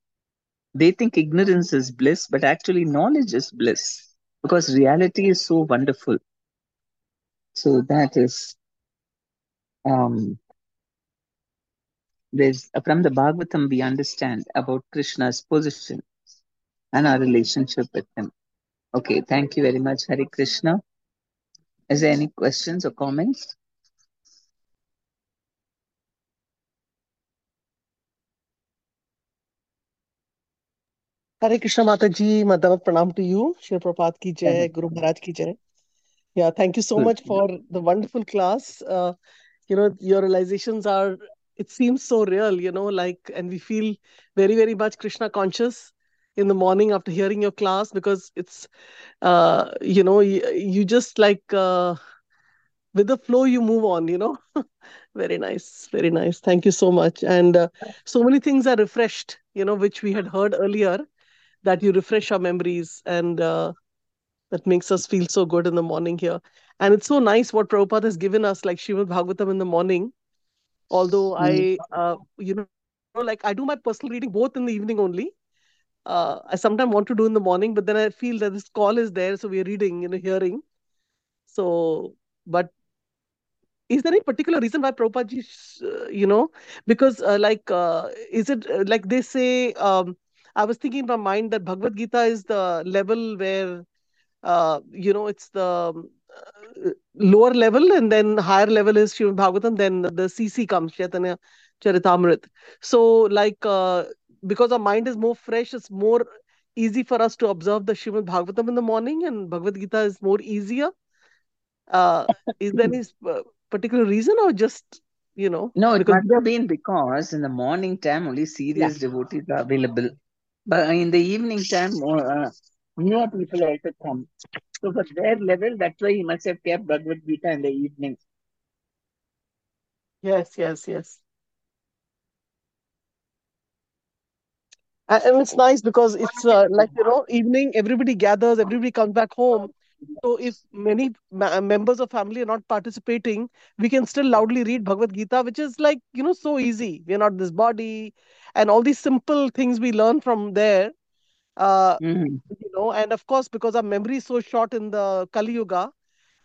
They think ignorance is bliss, but actually, knowledge is bliss because reality is so wonderful. So that is um, there's from the Bhagavatam we understand about Krishna's position and our relationship with him. Okay, thank you very much, Hari Krishna. Is there any questions or comments? Hare Krishna Mataji, Madhavat Pranam to you. Shri Prabhupada ki jai, Guru Maharaj ki jai. Yeah, thank you so Good. much for the wonderful class. Uh, you know, your realizations are, it seems so real, you know, like, and we feel very, very much Krishna conscious in the morning after hearing your class because it's, uh, you know, you, you just like, uh, with the flow, you move on, you know. very nice, very nice. Thank you so much. And uh, so many things are refreshed, you know, which we had heard earlier that you refresh our memories and uh, that makes us feel so good in the morning here. And it's so nice what Prabhupada has given us, like Srimad Bhagavatam in the morning. Although I, uh, you know, like I do my personal reading both in the evening only. Uh, I sometimes want to do in the morning, but then I feel that this call is there, so we're reading, you know, hearing. So, but is there any particular reason why Prabhupada, uh, you know, because uh, like, uh, is it uh, like they say? Um, I was thinking in my mind that Bhagavad Gita is the level where, uh, you know, it's the uh, lower level, and then higher level is Srimad Bhagavatam. Then the CC comes, Chaitanya Charitamrit. So, like, uh, because our mind is more fresh, it's more easy for us to observe the Srimad Bhagavatam in the morning, and Bhagavad Gita is more easier. Uh, is there any particular reason, or just you know? No, it because must have been because in the morning time only serious devotees are available, but in the evening time more uh, newer people also come. So for their level, that's why he must have kept Bhagavad Gita in the evening. Yes, yes, yes. And it's nice because it's uh, like, you know, evening, everybody gathers, everybody comes back home. So if many ma- members of family are not participating, we can still loudly read Bhagavad Gita, which is like, you know, so easy. We're not this body, and all these simple things we learn from there. Uh, Mhm. you know, and of course, because our memory is so short in the Kali Yuga,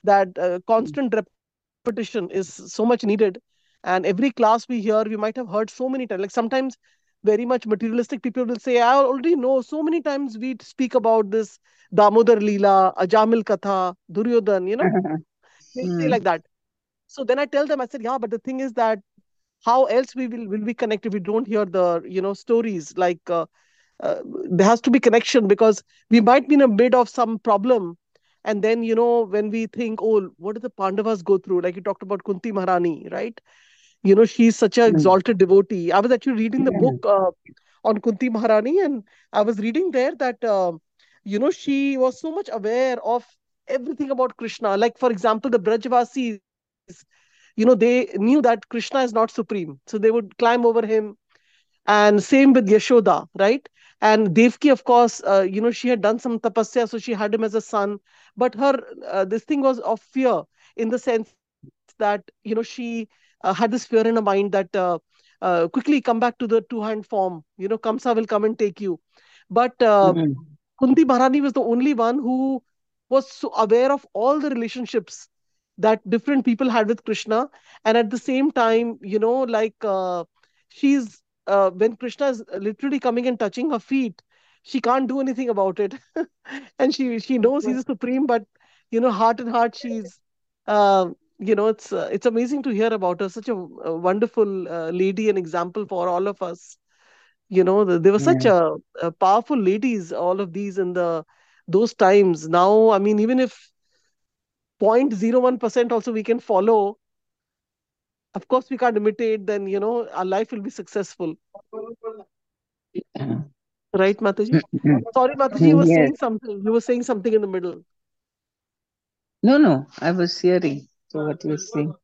that uh, constant repetition is so much needed. And every class we hear, we might have heard so many times. Like sometimes very much materialistic people will say, I already know so many times we speak about this Damodar Leela, Ajamil Katha, Duryodhan, you know, they say Mm. like that. So then I tell them, I said, yeah, but the thing is that how else we will, will we connect if we don't hear the, you know, stories like uh, uh, there has to be connection because we might be in a mid of some problem and then you know when we think oh what did the pandavas go through like you talked about kunti maharani right you know she's such an Mm. exalted devotee i was actually reading the book uh, on kunti maharani and i was reading there that uh, you know, she was so much aware of everything about Krishna. Like, for example, the Brajvasis, you know, they knew that Krishna is not supreme. So they would climb over him. And same with Yashoda, right? And Devki, of course, uh, you know, she had done some tapasya, so she had him as a son. But her, uh, this thing was of fear in the sense that, you know, she had this fear in her mind that uh, uh, quickly come back to the two hand form, you know, Kamsa will come and take you. But uh, Mm. Kunti Maharani was the only one who was so aware of all the relationships that different people had with Krishna. And at the same time, you know, like uh, she's, uh, when Krishna is literally coming and touching her feet, she can't do anything about it. and she she knows he's supreme, but, you know, heart and heart, she's, uh, you know, it's uh, it's amazing to hear about her. Such a, a wonderful uh, lady and example for all of us you know th- they were such a, a powerful ladies all of these in the those times now i mean even if 0.01% also we can follow of course we can't imitate then you know our life will be successful Yeah. right mataji Mm. sorry mataji you were Yes. saying something you were saying something in the middle No, no, I was hearing so what were saying.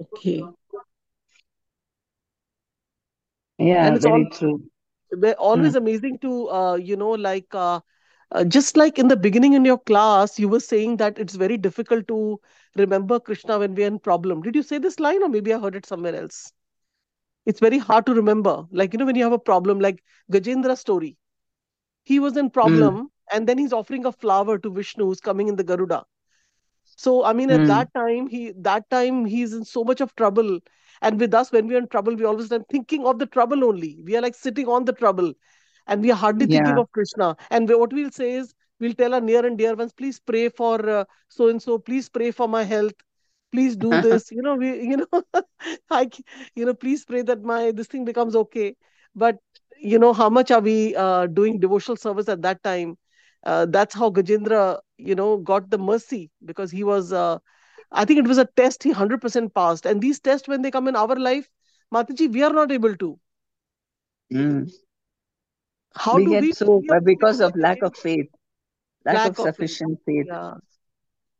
okay Yeah, and it's all very true. we're Mm. always amazing to uh, you know like uh, uh, just like in the beginning in your class you were saying that it's very difficult to remember krishna when we're in problem did you say this line or maybe i heard it somewhere else it's very hard to remember like you know when you have a problem like gajendra story he was in Mm. problem and then he's offering a flower to vishnu who's coming in the garuda so I mean, at Mm. that time, he that time he's in so much of trouble. And with us, when we're in trouble, we always are thinking of the trouble only. We are like sitting on the trouble, and we are hardly thinking of Krishna. And what we'll say is, we'll tell our near and dear ones, please pray for so and so. Please pray for my health. Please do this. You know, we, you know, I, you know, please pray that my this thing becomes okay. But you know, how much are we uh, doing devotional service at that time? Uh, that's how Gajendra, you know, got the mercy because he was. Uh, I think it was a test he 100% passed. And these tests, when they come in our life, Mataji, we are not able to. Mm. How We do get we? so, we because of lack of faith, lack of lack of faith. sufficient faith, Yeah.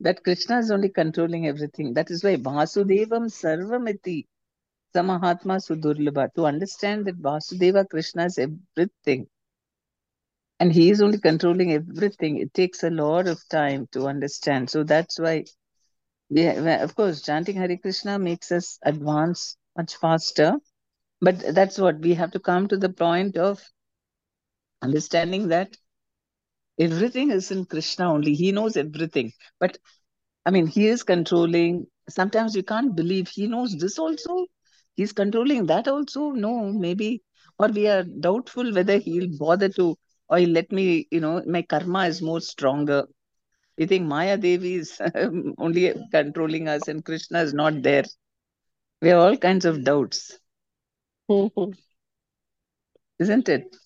that Krishna is only controlling everything. That is why Vasudevam Sarvamiti Samahatma Sudurlabha. To understand that Vasudeva Krishna is everything. And he is only controlling everything. It takes a lot of time to understand. So that's why we, of course, chanting hari Krishna makes us advance much faster. But that's what we have to come to the point of understanding that everything is in Krishna only. He knows everything. But I mean, he is controlling. Sometimes you can't believe he knows this also. He's controlling that also. No, maybe, or we are doubtful whether he'll bother to, or let me, you know, my karma is more stronger. We think Maya Devi is only controlling us and Krishna is not there. We have all kinds of doubts, Mhm. isn't it?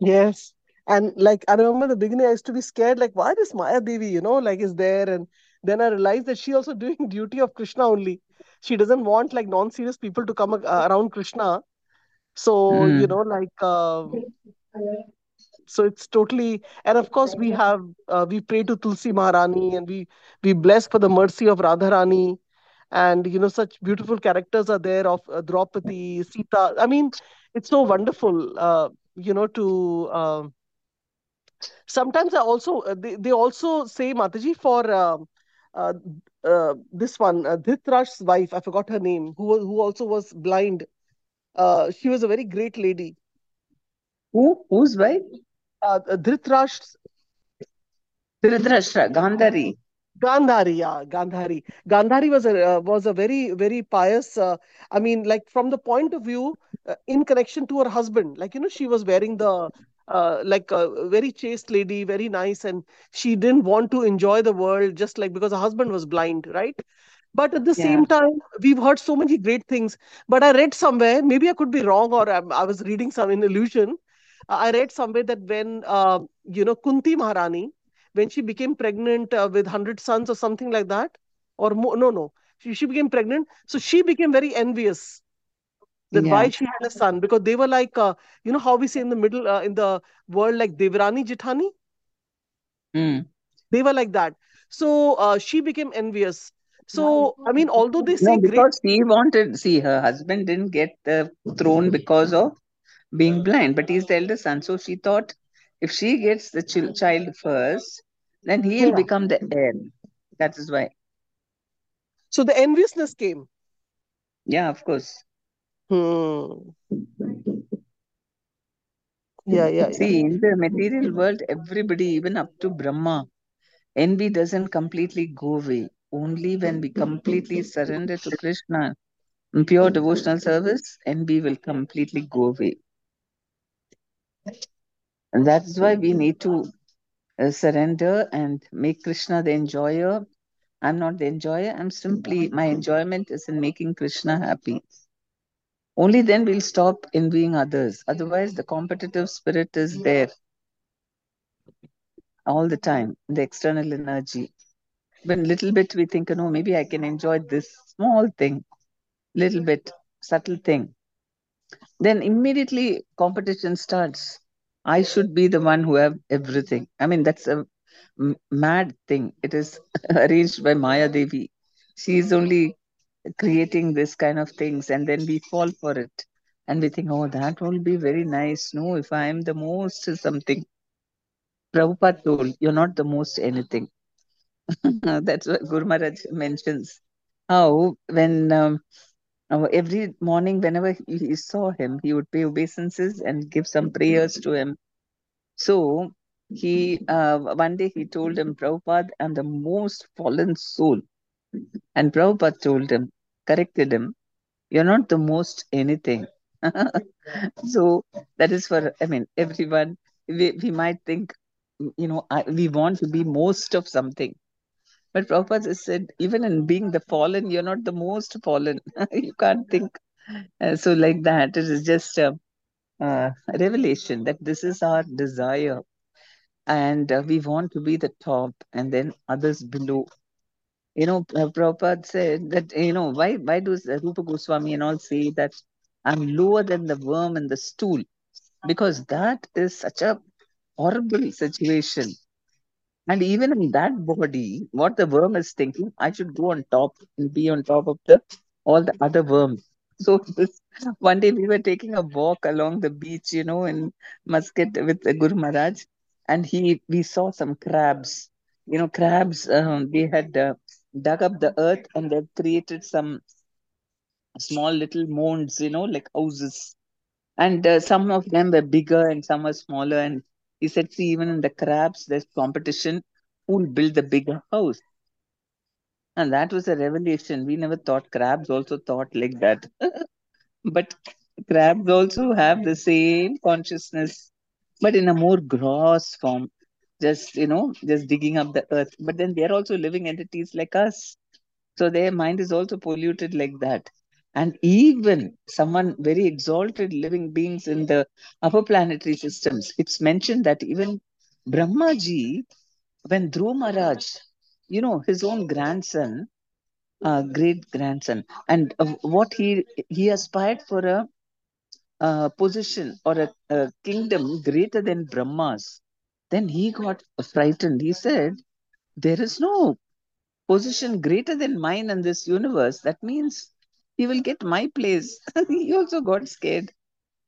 Yes. And like I remember the beginning, I used to be scared, like, why this Maya Devi, you know, like is there? And then I realized that she also doing duty of Krishna only. She doesn't want like non-serious people to come uh, around Krishna. So, you Mm. know, like um so it's totally and of course we have uh, we pray to Tulsi Maharani and we we bless for the mercy of Radharani and you know such beautiful characters are there of uh, Draupadi, Sita. I mean, it's so wonderful, uh, you know, to uh, sometimes I also uh, they, they also say Mataji for um uh, uh, this one uh, Dhritarashtra's wife. I forgot her name. Who who also was blind. Uh, she was a very great lady. Who? Whose wife? Uh, Dhritarashtra's Dhritarashtra, Gandhari. Gandhari, yeah, Gandhari. Gandhari was a uh, was a very very pious. Uh, I mean, like from the point of view uh, in connection to her husband, like you know, she was wearing the uh, like a very chaste lady, very nice, and she didn't want to enjoy the world just like because her husband was blind, right? But at the Yeah. same time, we've heard so many great things. But I read somewhere, maybe I could be wrong, or I, I was reading some in illusion. I read somewhere that when uh, you know Kunti Maharani when she became pregnant uh, with 100 sons or something like that or more, no no she, she became pregnant so she became very envious that Yeah. why she had a son because they were like uh, you know how we say in the middle uh, in the world like Devrani Jethani Mm. they were like that so uh, she became envious so I mean although they say No, great because she wanted, see, her husband didn't get the throne because of being blind, but he's the elder son. So she thought if she gets the chil- child first, then he'll Yeah. become the heir. That is why. so the enviousness came Yeah, of course. hmm. yeah yeah yeah See, in the material world, everybody, even up to Brahma, envy doesn't completely go away. Only when we completely surrender to Krishna in pure devotional service, envy will completely go away. And that's why we need to uh, surrender and make Krishna the enjoyer. I'm not the enjoyer. I'm simply, my enjoyment is in making Krishna happy. Only then we'll stop envying others. Otherwise, the competitive spirit is there all the time, the external energy. When little bit we think, no, maybe I can enjoy this small thing, little bit, subtle thing. Then immediately competition starts. I should be the one who have everything. I mean, that's a mad thing. It is arranged by Maya Devi. She is only creating this kind of things, and then we fall for it. And we think, oh, that will be very nice. No, if I am the most something. Prabhupada told, you're not the most anything. That's what Guru Maharaj mentions. How when um, uh, every morning, whenever he, saw him, he would pay obeisances and give some prayers to him. So he uh, one day he told him, Prabhupada, I'm the most fallen soul. And Prabhupada told him, corrected him, you're not the most anything. so that is for, I mean, everyone, we, we might think, you know, I, we want to be most of something. But Prabhupada said, even in being the fallen, you're not the most fallen. you can't think. Uh, so, like that, it is just a, a revelation that this is our desire. And uh, we want to be the top and then others below. You know, uh, Prabhupada said that, you know, why, why does uh, Rupa Goswami and all say that I'm lower than the worm and the stool? Because that is such a horrible situation. And even in that body, what the worm is thinking, I should go on top and be on top of the all the other worms. So this one day we were taking a walk along the beach, you know, in Muscat with Guru Maharaj, and he we saw some crabs. You know, crabs. Um, they had uh, dug up the earth and they created some small little mounds, you know, like houses. And uh, some of them were bigger and some were smaller. And he said, see, even in the crabs, there's competition. Who'll build the bigger house? And that was a revelation. We never thought crabs also thought like that. but crabs also have the same consciousness, but in a more gross form. Just, you know, just digging up the earth. But then they're also living entities like us. So their mind is also polluted like that. And even someone very exalted living beings in the upper planetary systems, it's mentioned that even Brahmaji, when Dhruva Maharaj, you know, his own grandson, uh, great grandson, and uh, what he he aspired for a, position or a, a kingdom greater than Brahma's, then he got frightened. He said, "There is no position greater than mine in this universe. That means he will get my place." he also got scared,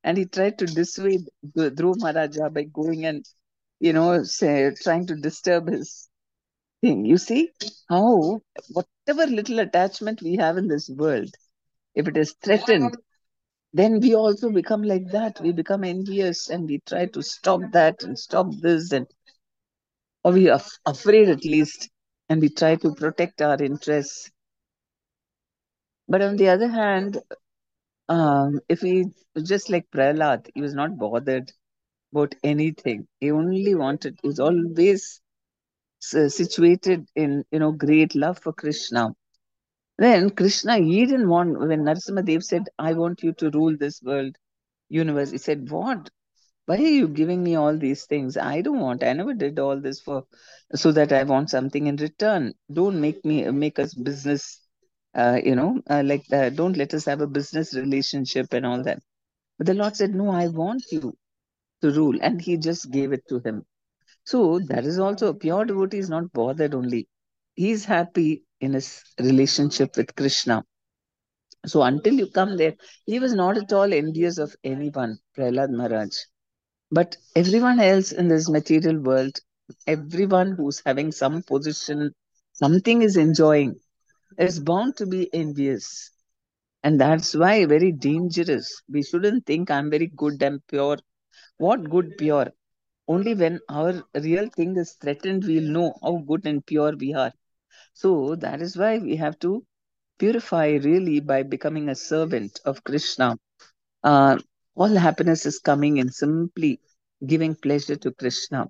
and he tried to dissuade Dhruva Maharaja by going and you know say, trying to disturb his thing. You see how whatever little attachment we have in this world, if it is threatened, then we also become like that. We become envious and we try to stop that and stop this, and or we are afraid at least, and we try to protect our interests. But on the other hand, um, if we just like Prahlad, he was not bothered about anything. He only wanted. He was always situated in you know great love for Krishna. Then Krishna, he didn't want, when Narasimha said, I want you to rule this world, universe, he said, What? Why are you giving me all these things? I don't want, I never did all this for, so that I want something in return. Don't make me, make us business uh, you know, uh, like uh, don't let us have a business relationship and all that. But the Lord said, No, I want you to rule. And he just gave it to him. So that is also a pure devotee is not bothered only. He's happy in his relationship with Krishna. So until you come there, he was not at all envious of anyone, Prahlad Maharaj. But everyone else in this material world, everyone who's having some position, something is enjoying, is bound to be envious. And that's why very dangerous. We shouldn't think I'm very good and pure. What good pure? Only when our real thing is threatened, we'll know how good and pure we are. So that is why we have to purify really by becoming a servant of Krishna. Uh, all happiness is coming in simply giving pleasure to Krishna,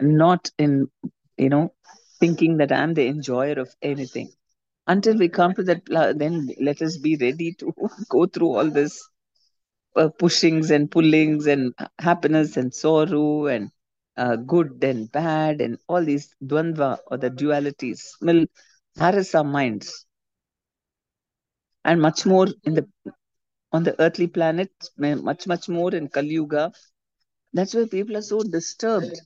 not in, you know, thinking that I'm the enjoyer of anything. Until we come to that, then let us be ready to go through all this uh, pushings and pullings and happiness and sorrow and uh, good and bad and all these dvandva or the dualities. Will harass our minds. And much more in the on the earthly planet much much more in kali yuga. That's why people are so disturbed.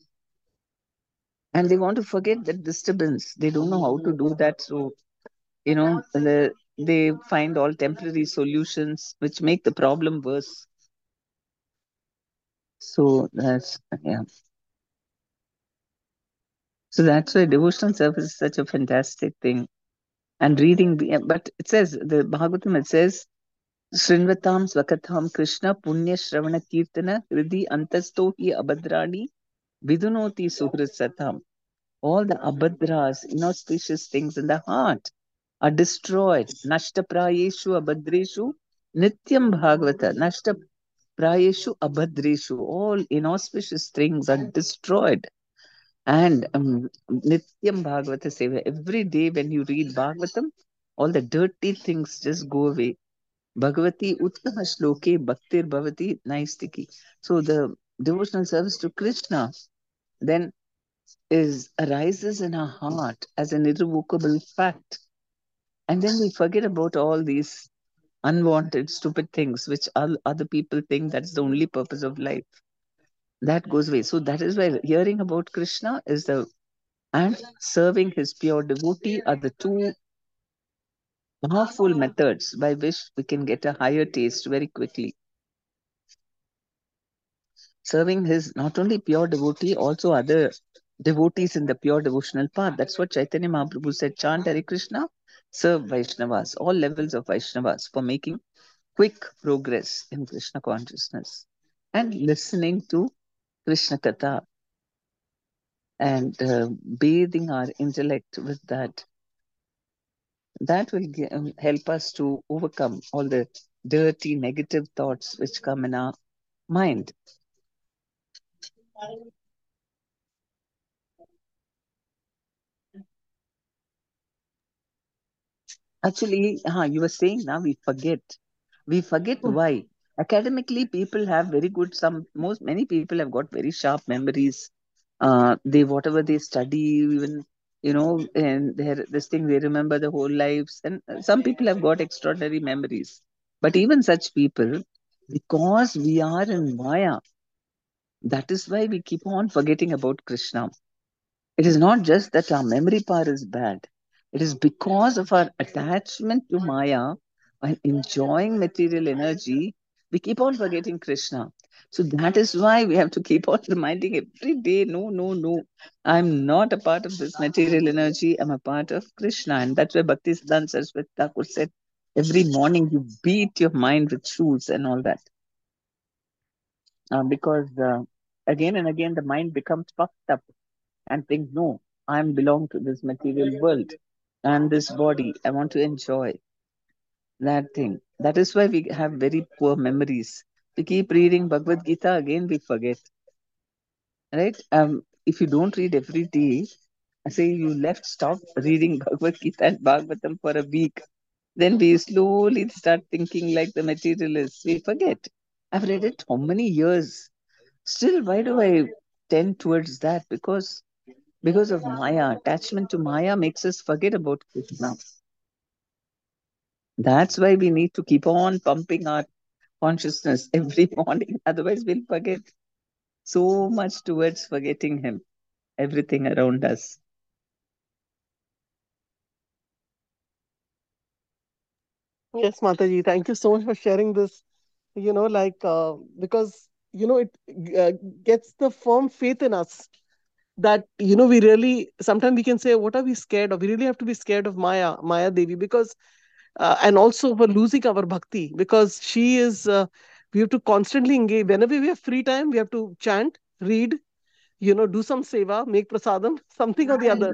And they want to forget that disturbance. They don't know how to do that so you know the, they find all temporary solutions which make the problem worse so that's yeah so that's why devotional service is such a fantastic thing and reading but it says the bhagavatam it says Srinvatam Svakatham Krishna Punya Shravana Kirtana riddhi Antasto Hi Abhadrani Vidhunoti Suhrisatam. All the abhadras, inauspicious things in the heart are destroyed. Nashta prayeshu abhadreshu nityam bhagavata. Nashta prayeshu abhadreshu. All inauspicious things are destroyed. And um, nityam bhagavata seva. Every day when you read Bhagavatam, all the dirty things just go away. Bhagavati Uttama Shloke Bhaktir Bhavati Naistiki. So the devotional service to Krishna then is arises in our heart as an irrevocable fact. And then we forget about all these unwanted, stupid things which other people think that's the only purpose of life. That goes away. So that is why hearing about Krishna is the and serving his pure devotee are the two powerful methods by which we can get a higher taste very quickly. Serving his not only pure devotee, also other devotees in the pure devotional path. That's what Chaitanya Mahaprabhu said chant Hare Krishna, serve Vaishnavas, all levels of Vaishnavas for making quick progress in Krishna consciousness and listening to Krishna Katha. And uh, bathing our intellect with that. That will um, help us to overcome all the dirty negative thoughts which come in our mind actually uh, you were saying now we forget we forget hmm. why academically people have very good some most many people have got very sharp memories uh, they whatever they study even you know, and they're this thing they remember the whole lives. And some people have got extraordinary memories. But even such people, because we are in Maya, that is why we keep on forgetting about Krishna. It is not just that our memory power is bad. It is because of our attachment to Maya and enjoying material energy, we keep on forgetting Krishna. So that is why we have to keep on reminding every day no, no, no. I'm not a part of this material energy. I'm a part of Krishna. And that's why Bhakti Siddhanta Saraswati Thakur said every morning you beat your mind with shoes and all that. Uh, because uh, again and again the mind becomes puffed up and thinks, no, I belong to this material world and this body. I want to enjoy that thing. That is why we have very poor memories we keep reading Bhagavad Gita, again we forget. Right? Um, if you don't read every day, I say you left, stop reading Bhagavad Gita and Bhagavatam for a week. Then we slowly start thinking like the materialists. We forget. I've read it how many years? Still, why do I tend towards that? Because because of Maya. Attachment to Maya makes us forget about Krishna. That's why we need to keep on pumping our consciousness every morning. Otherwise, we'll forget so much towards forgetting Him, everything around us. Yes, Mataji, thank you so much for sharing this. You know, like, uh, because, you know, it uh, gets the firm faith in us that, you know, we really, sometimes we can say, what are we scared of? We really have to be scared of Maya, Maya Devi, because, uh, and also for losing our bhakti, because she is, uh, we have to constantly engage. Whenever we have free time, we have to chant, read, you know, do some seva, make prasadam, something or the other.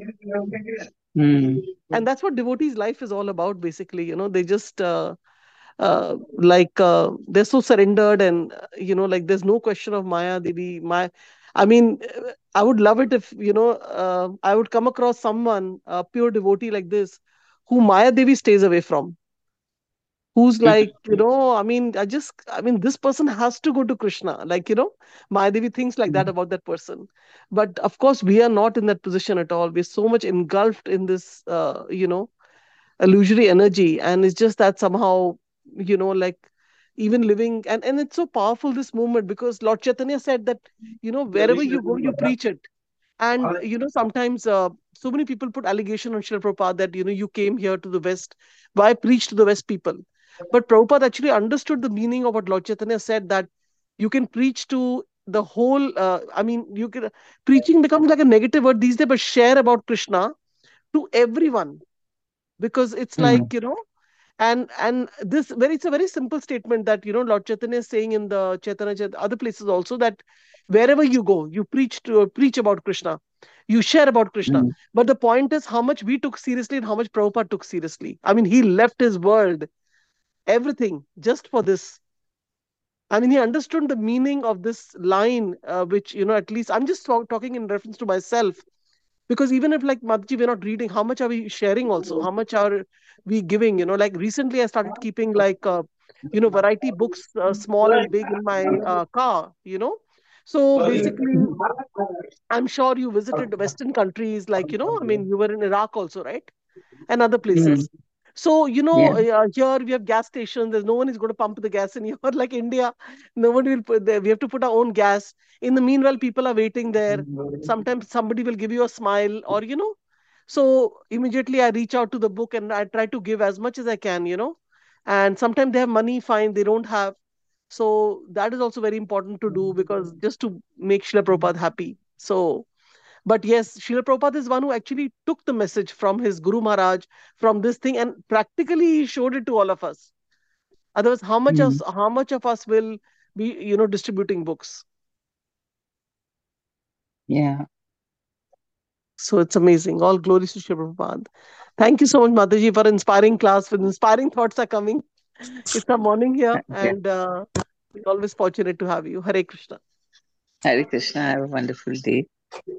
Mm. And that's what devotees' life is all about, basically. You know, they just, uh, uh, like uh, they're so surrendered and uh, you know like there's no question of maya devi my i mean i would love it if you know uh, i would come across someone a pure devotee like this who maya devi stays away from. Who's like you know i mean i just i mean this person has to go to krishna. Like you know maya devi thinks like that about that person. But of course we are not in that position at all. We're so much engulfed in this uh, you know illusory energy. And it's just that somehow you know like even living and and it's so powerful this movement because lord chaitanya said that you know wherever you go you preach it. And you know sometimes uh, so many people put allegation on Srila Prabhupada that you know you came here to the west. Why preach to the west people? But Prabhupada actually understood the meaning of what Lord Chaitanya said that you can preach to the whole uh, I mean you can preaching becomes like a negative word these days but share about Krishna to everyone. Because it's Mm. like you know and and this very it's a very simple statement that you know lord chaitanya is saying in the chaitanya Chait- other places also that wherever you go you preach to preach about krishna. You share about krishna. Mm. but the point is how much we took seriously and how much prabhupada took seriously. I mean he left his world everything just for this. I mean he understood the meaning of this line uh, which you know at least i'm just talk- talking in reference to myself because even if like Mataji, we're not reading, how much are we sharing also? How much are we giving? You know, like recently I started keeping like uh, you know variety books, uh, small and big, in my uh, car. You know, so basically, I'm sure you visited Western countries, like you know, I mean, you were in Iraq also, right? and other places. So, you know, Yeah. uh, here we have gas stations. There's no one is going to pump the gas in here. Like India, nobody will put there. We have to put our own gas. In the meanwhile, people are waiting there. Sometimes somebody will give you a smile or, you know. So immediately I reach out to the book and I try to give as much as I can, you know. And sometimes they have money, fine. They don't have. So that is also very important to do because just to make Srila Prabhupada happy. So but yes, Srila Prabhupada is one who actually took the message from his Guru Maharaj, from this thing, and practically he showed it to all of us. Otherwise, how much Mm. us, how much of us will be, you know, distributing books? Yeah. So it's amazing. All glories to Srila Prabhupada. Thank you so much, Mataji, for inspiring class. With inspiring thoughts are coming. It's a morning here, and uh, we're always fortunate to have you. Hare Krishna. Hare Krishna. Have a wonderful day.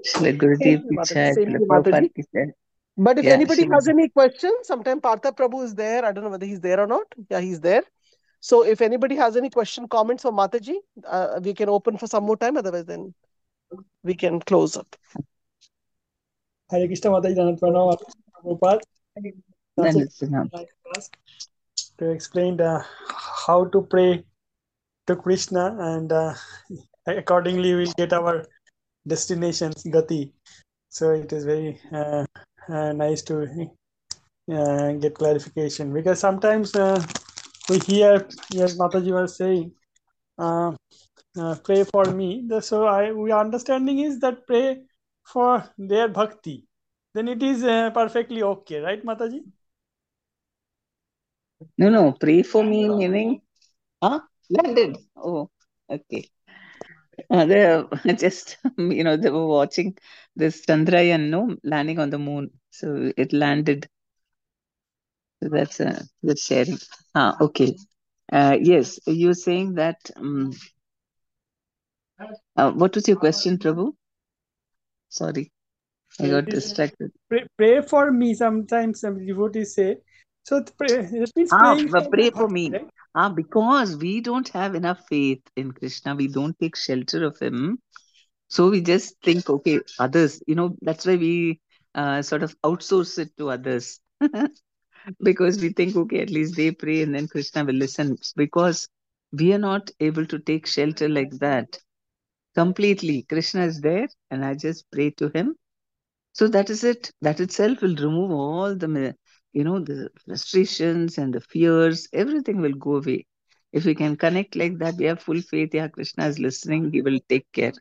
Shri Gurudev Thank you, Mataji. Pichai, Same Shri to you, Prabhupada Mataji. ki jai. But if Yeah, anybody has any questions, sometime Partha Prabhu is there. I don't know whether he's there or not. Yeah, he's there. So if anybody has any question, comments for Mataji, uh, we can open for some more time. Otherwise, then we can close up. Hare Krishna Mataji Dhanat Pranam Prabhupada. That's Then it. it's enough. Nice class to explain the, how to pray to Krishna and uh, accordingly we'll get our destinations Gati. So it is very uh, uh, nice to uh, get clarification because sometimes uh, we hear, yes, Mataji was saying, uh, uh, pray for me. So I we understanding is that pray for their bhakti. Then it is uh, perfectly okay, right, Mataji? No, no. Pray for me, meaning, huh? Landed. Oh, okay. Uh, they just, you know, they were watching this Chandrayaan, no, landing on the moon. So it landed. So that's a good sharing. Ah, okay. Uh, yes, you're saying that. Um, uh, what was your question, Prabhu? Sorry, I got it is, uh, distracted. Pray, pray for me. Sometimes some devotees say. So that means Ah, pray for me. right? Ah, because we don't have enough faith in Krishna. We don't take shelter of him. So we just think, okay, others, you know, that's why we uh, sort of outsource it to others. because we think, okay, at least they pray and then Krishna will listen. Because we are not able to take shelter like that completely. Krishna is there and I just pray to him. So that is it. That itself will remove all the, you know, the frustrations and the fears. Everything will go away. If we can connect like that, we have full faith. Yeah, Krishna is listening. He will take care.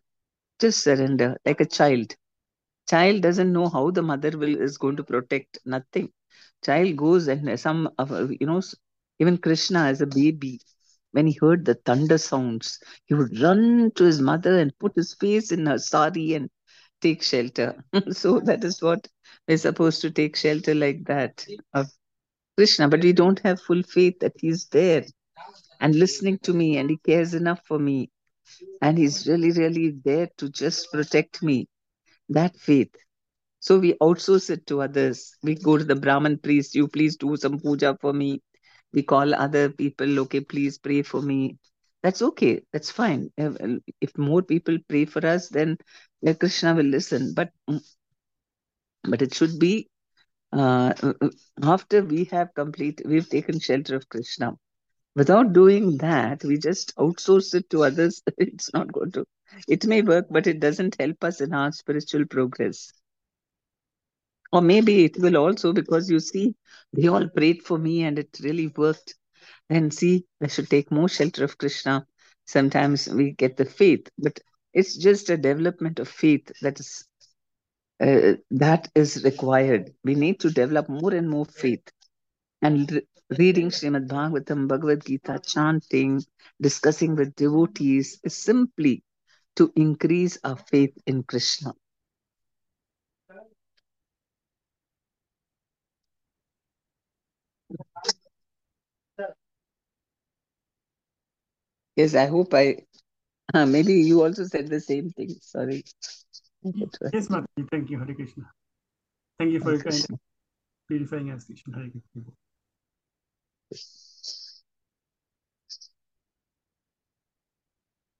Just surrender like a child. Child doesn't know how the mother will is going to protect. Nothing. Child goes and some of you know, even Krishna as a baby, when he heard the thunder sounds, he would run to his mother and put his face in her sari and take shelter. so that is what we're supposed to take shelter like that of Krishna. But we don't have full faith that he's there and listening to me and he cares enough for me and he's really, really there to just protect me. That faith. So we outsource it to others. We go to the Brahmin priest, you please do some puja for me. We call other people, okay, please pray for me. That's okay. That's fine. If more people pray for us, then Krishna will listen. But but it should be uh, after we have complete, we've taken shelter of Krishna. Without doing that, we just outsource it to others. It's not going to. It may work, but it doesn't help us in our spiritual progress. Or maybe it will also because you see, they all prayed for me and it really worked. Then see, I should take more shelter of Krishna. Sometimes we get the faith, but it's just a development of faith that is uh, that is required. We need to develop more and more faith. And re- reading Srimad Bhagavatam, Bhagavad Gita, chanting, discussing with devotees is simply to increase our faith in Krishna. Yes, I hope I. Uh, maybe you also said the same thing. Sorry. Yes, Mataji. Thank you, Hare Krishna. Thank you for your kind purifying us, Krishna. Hare Krishna.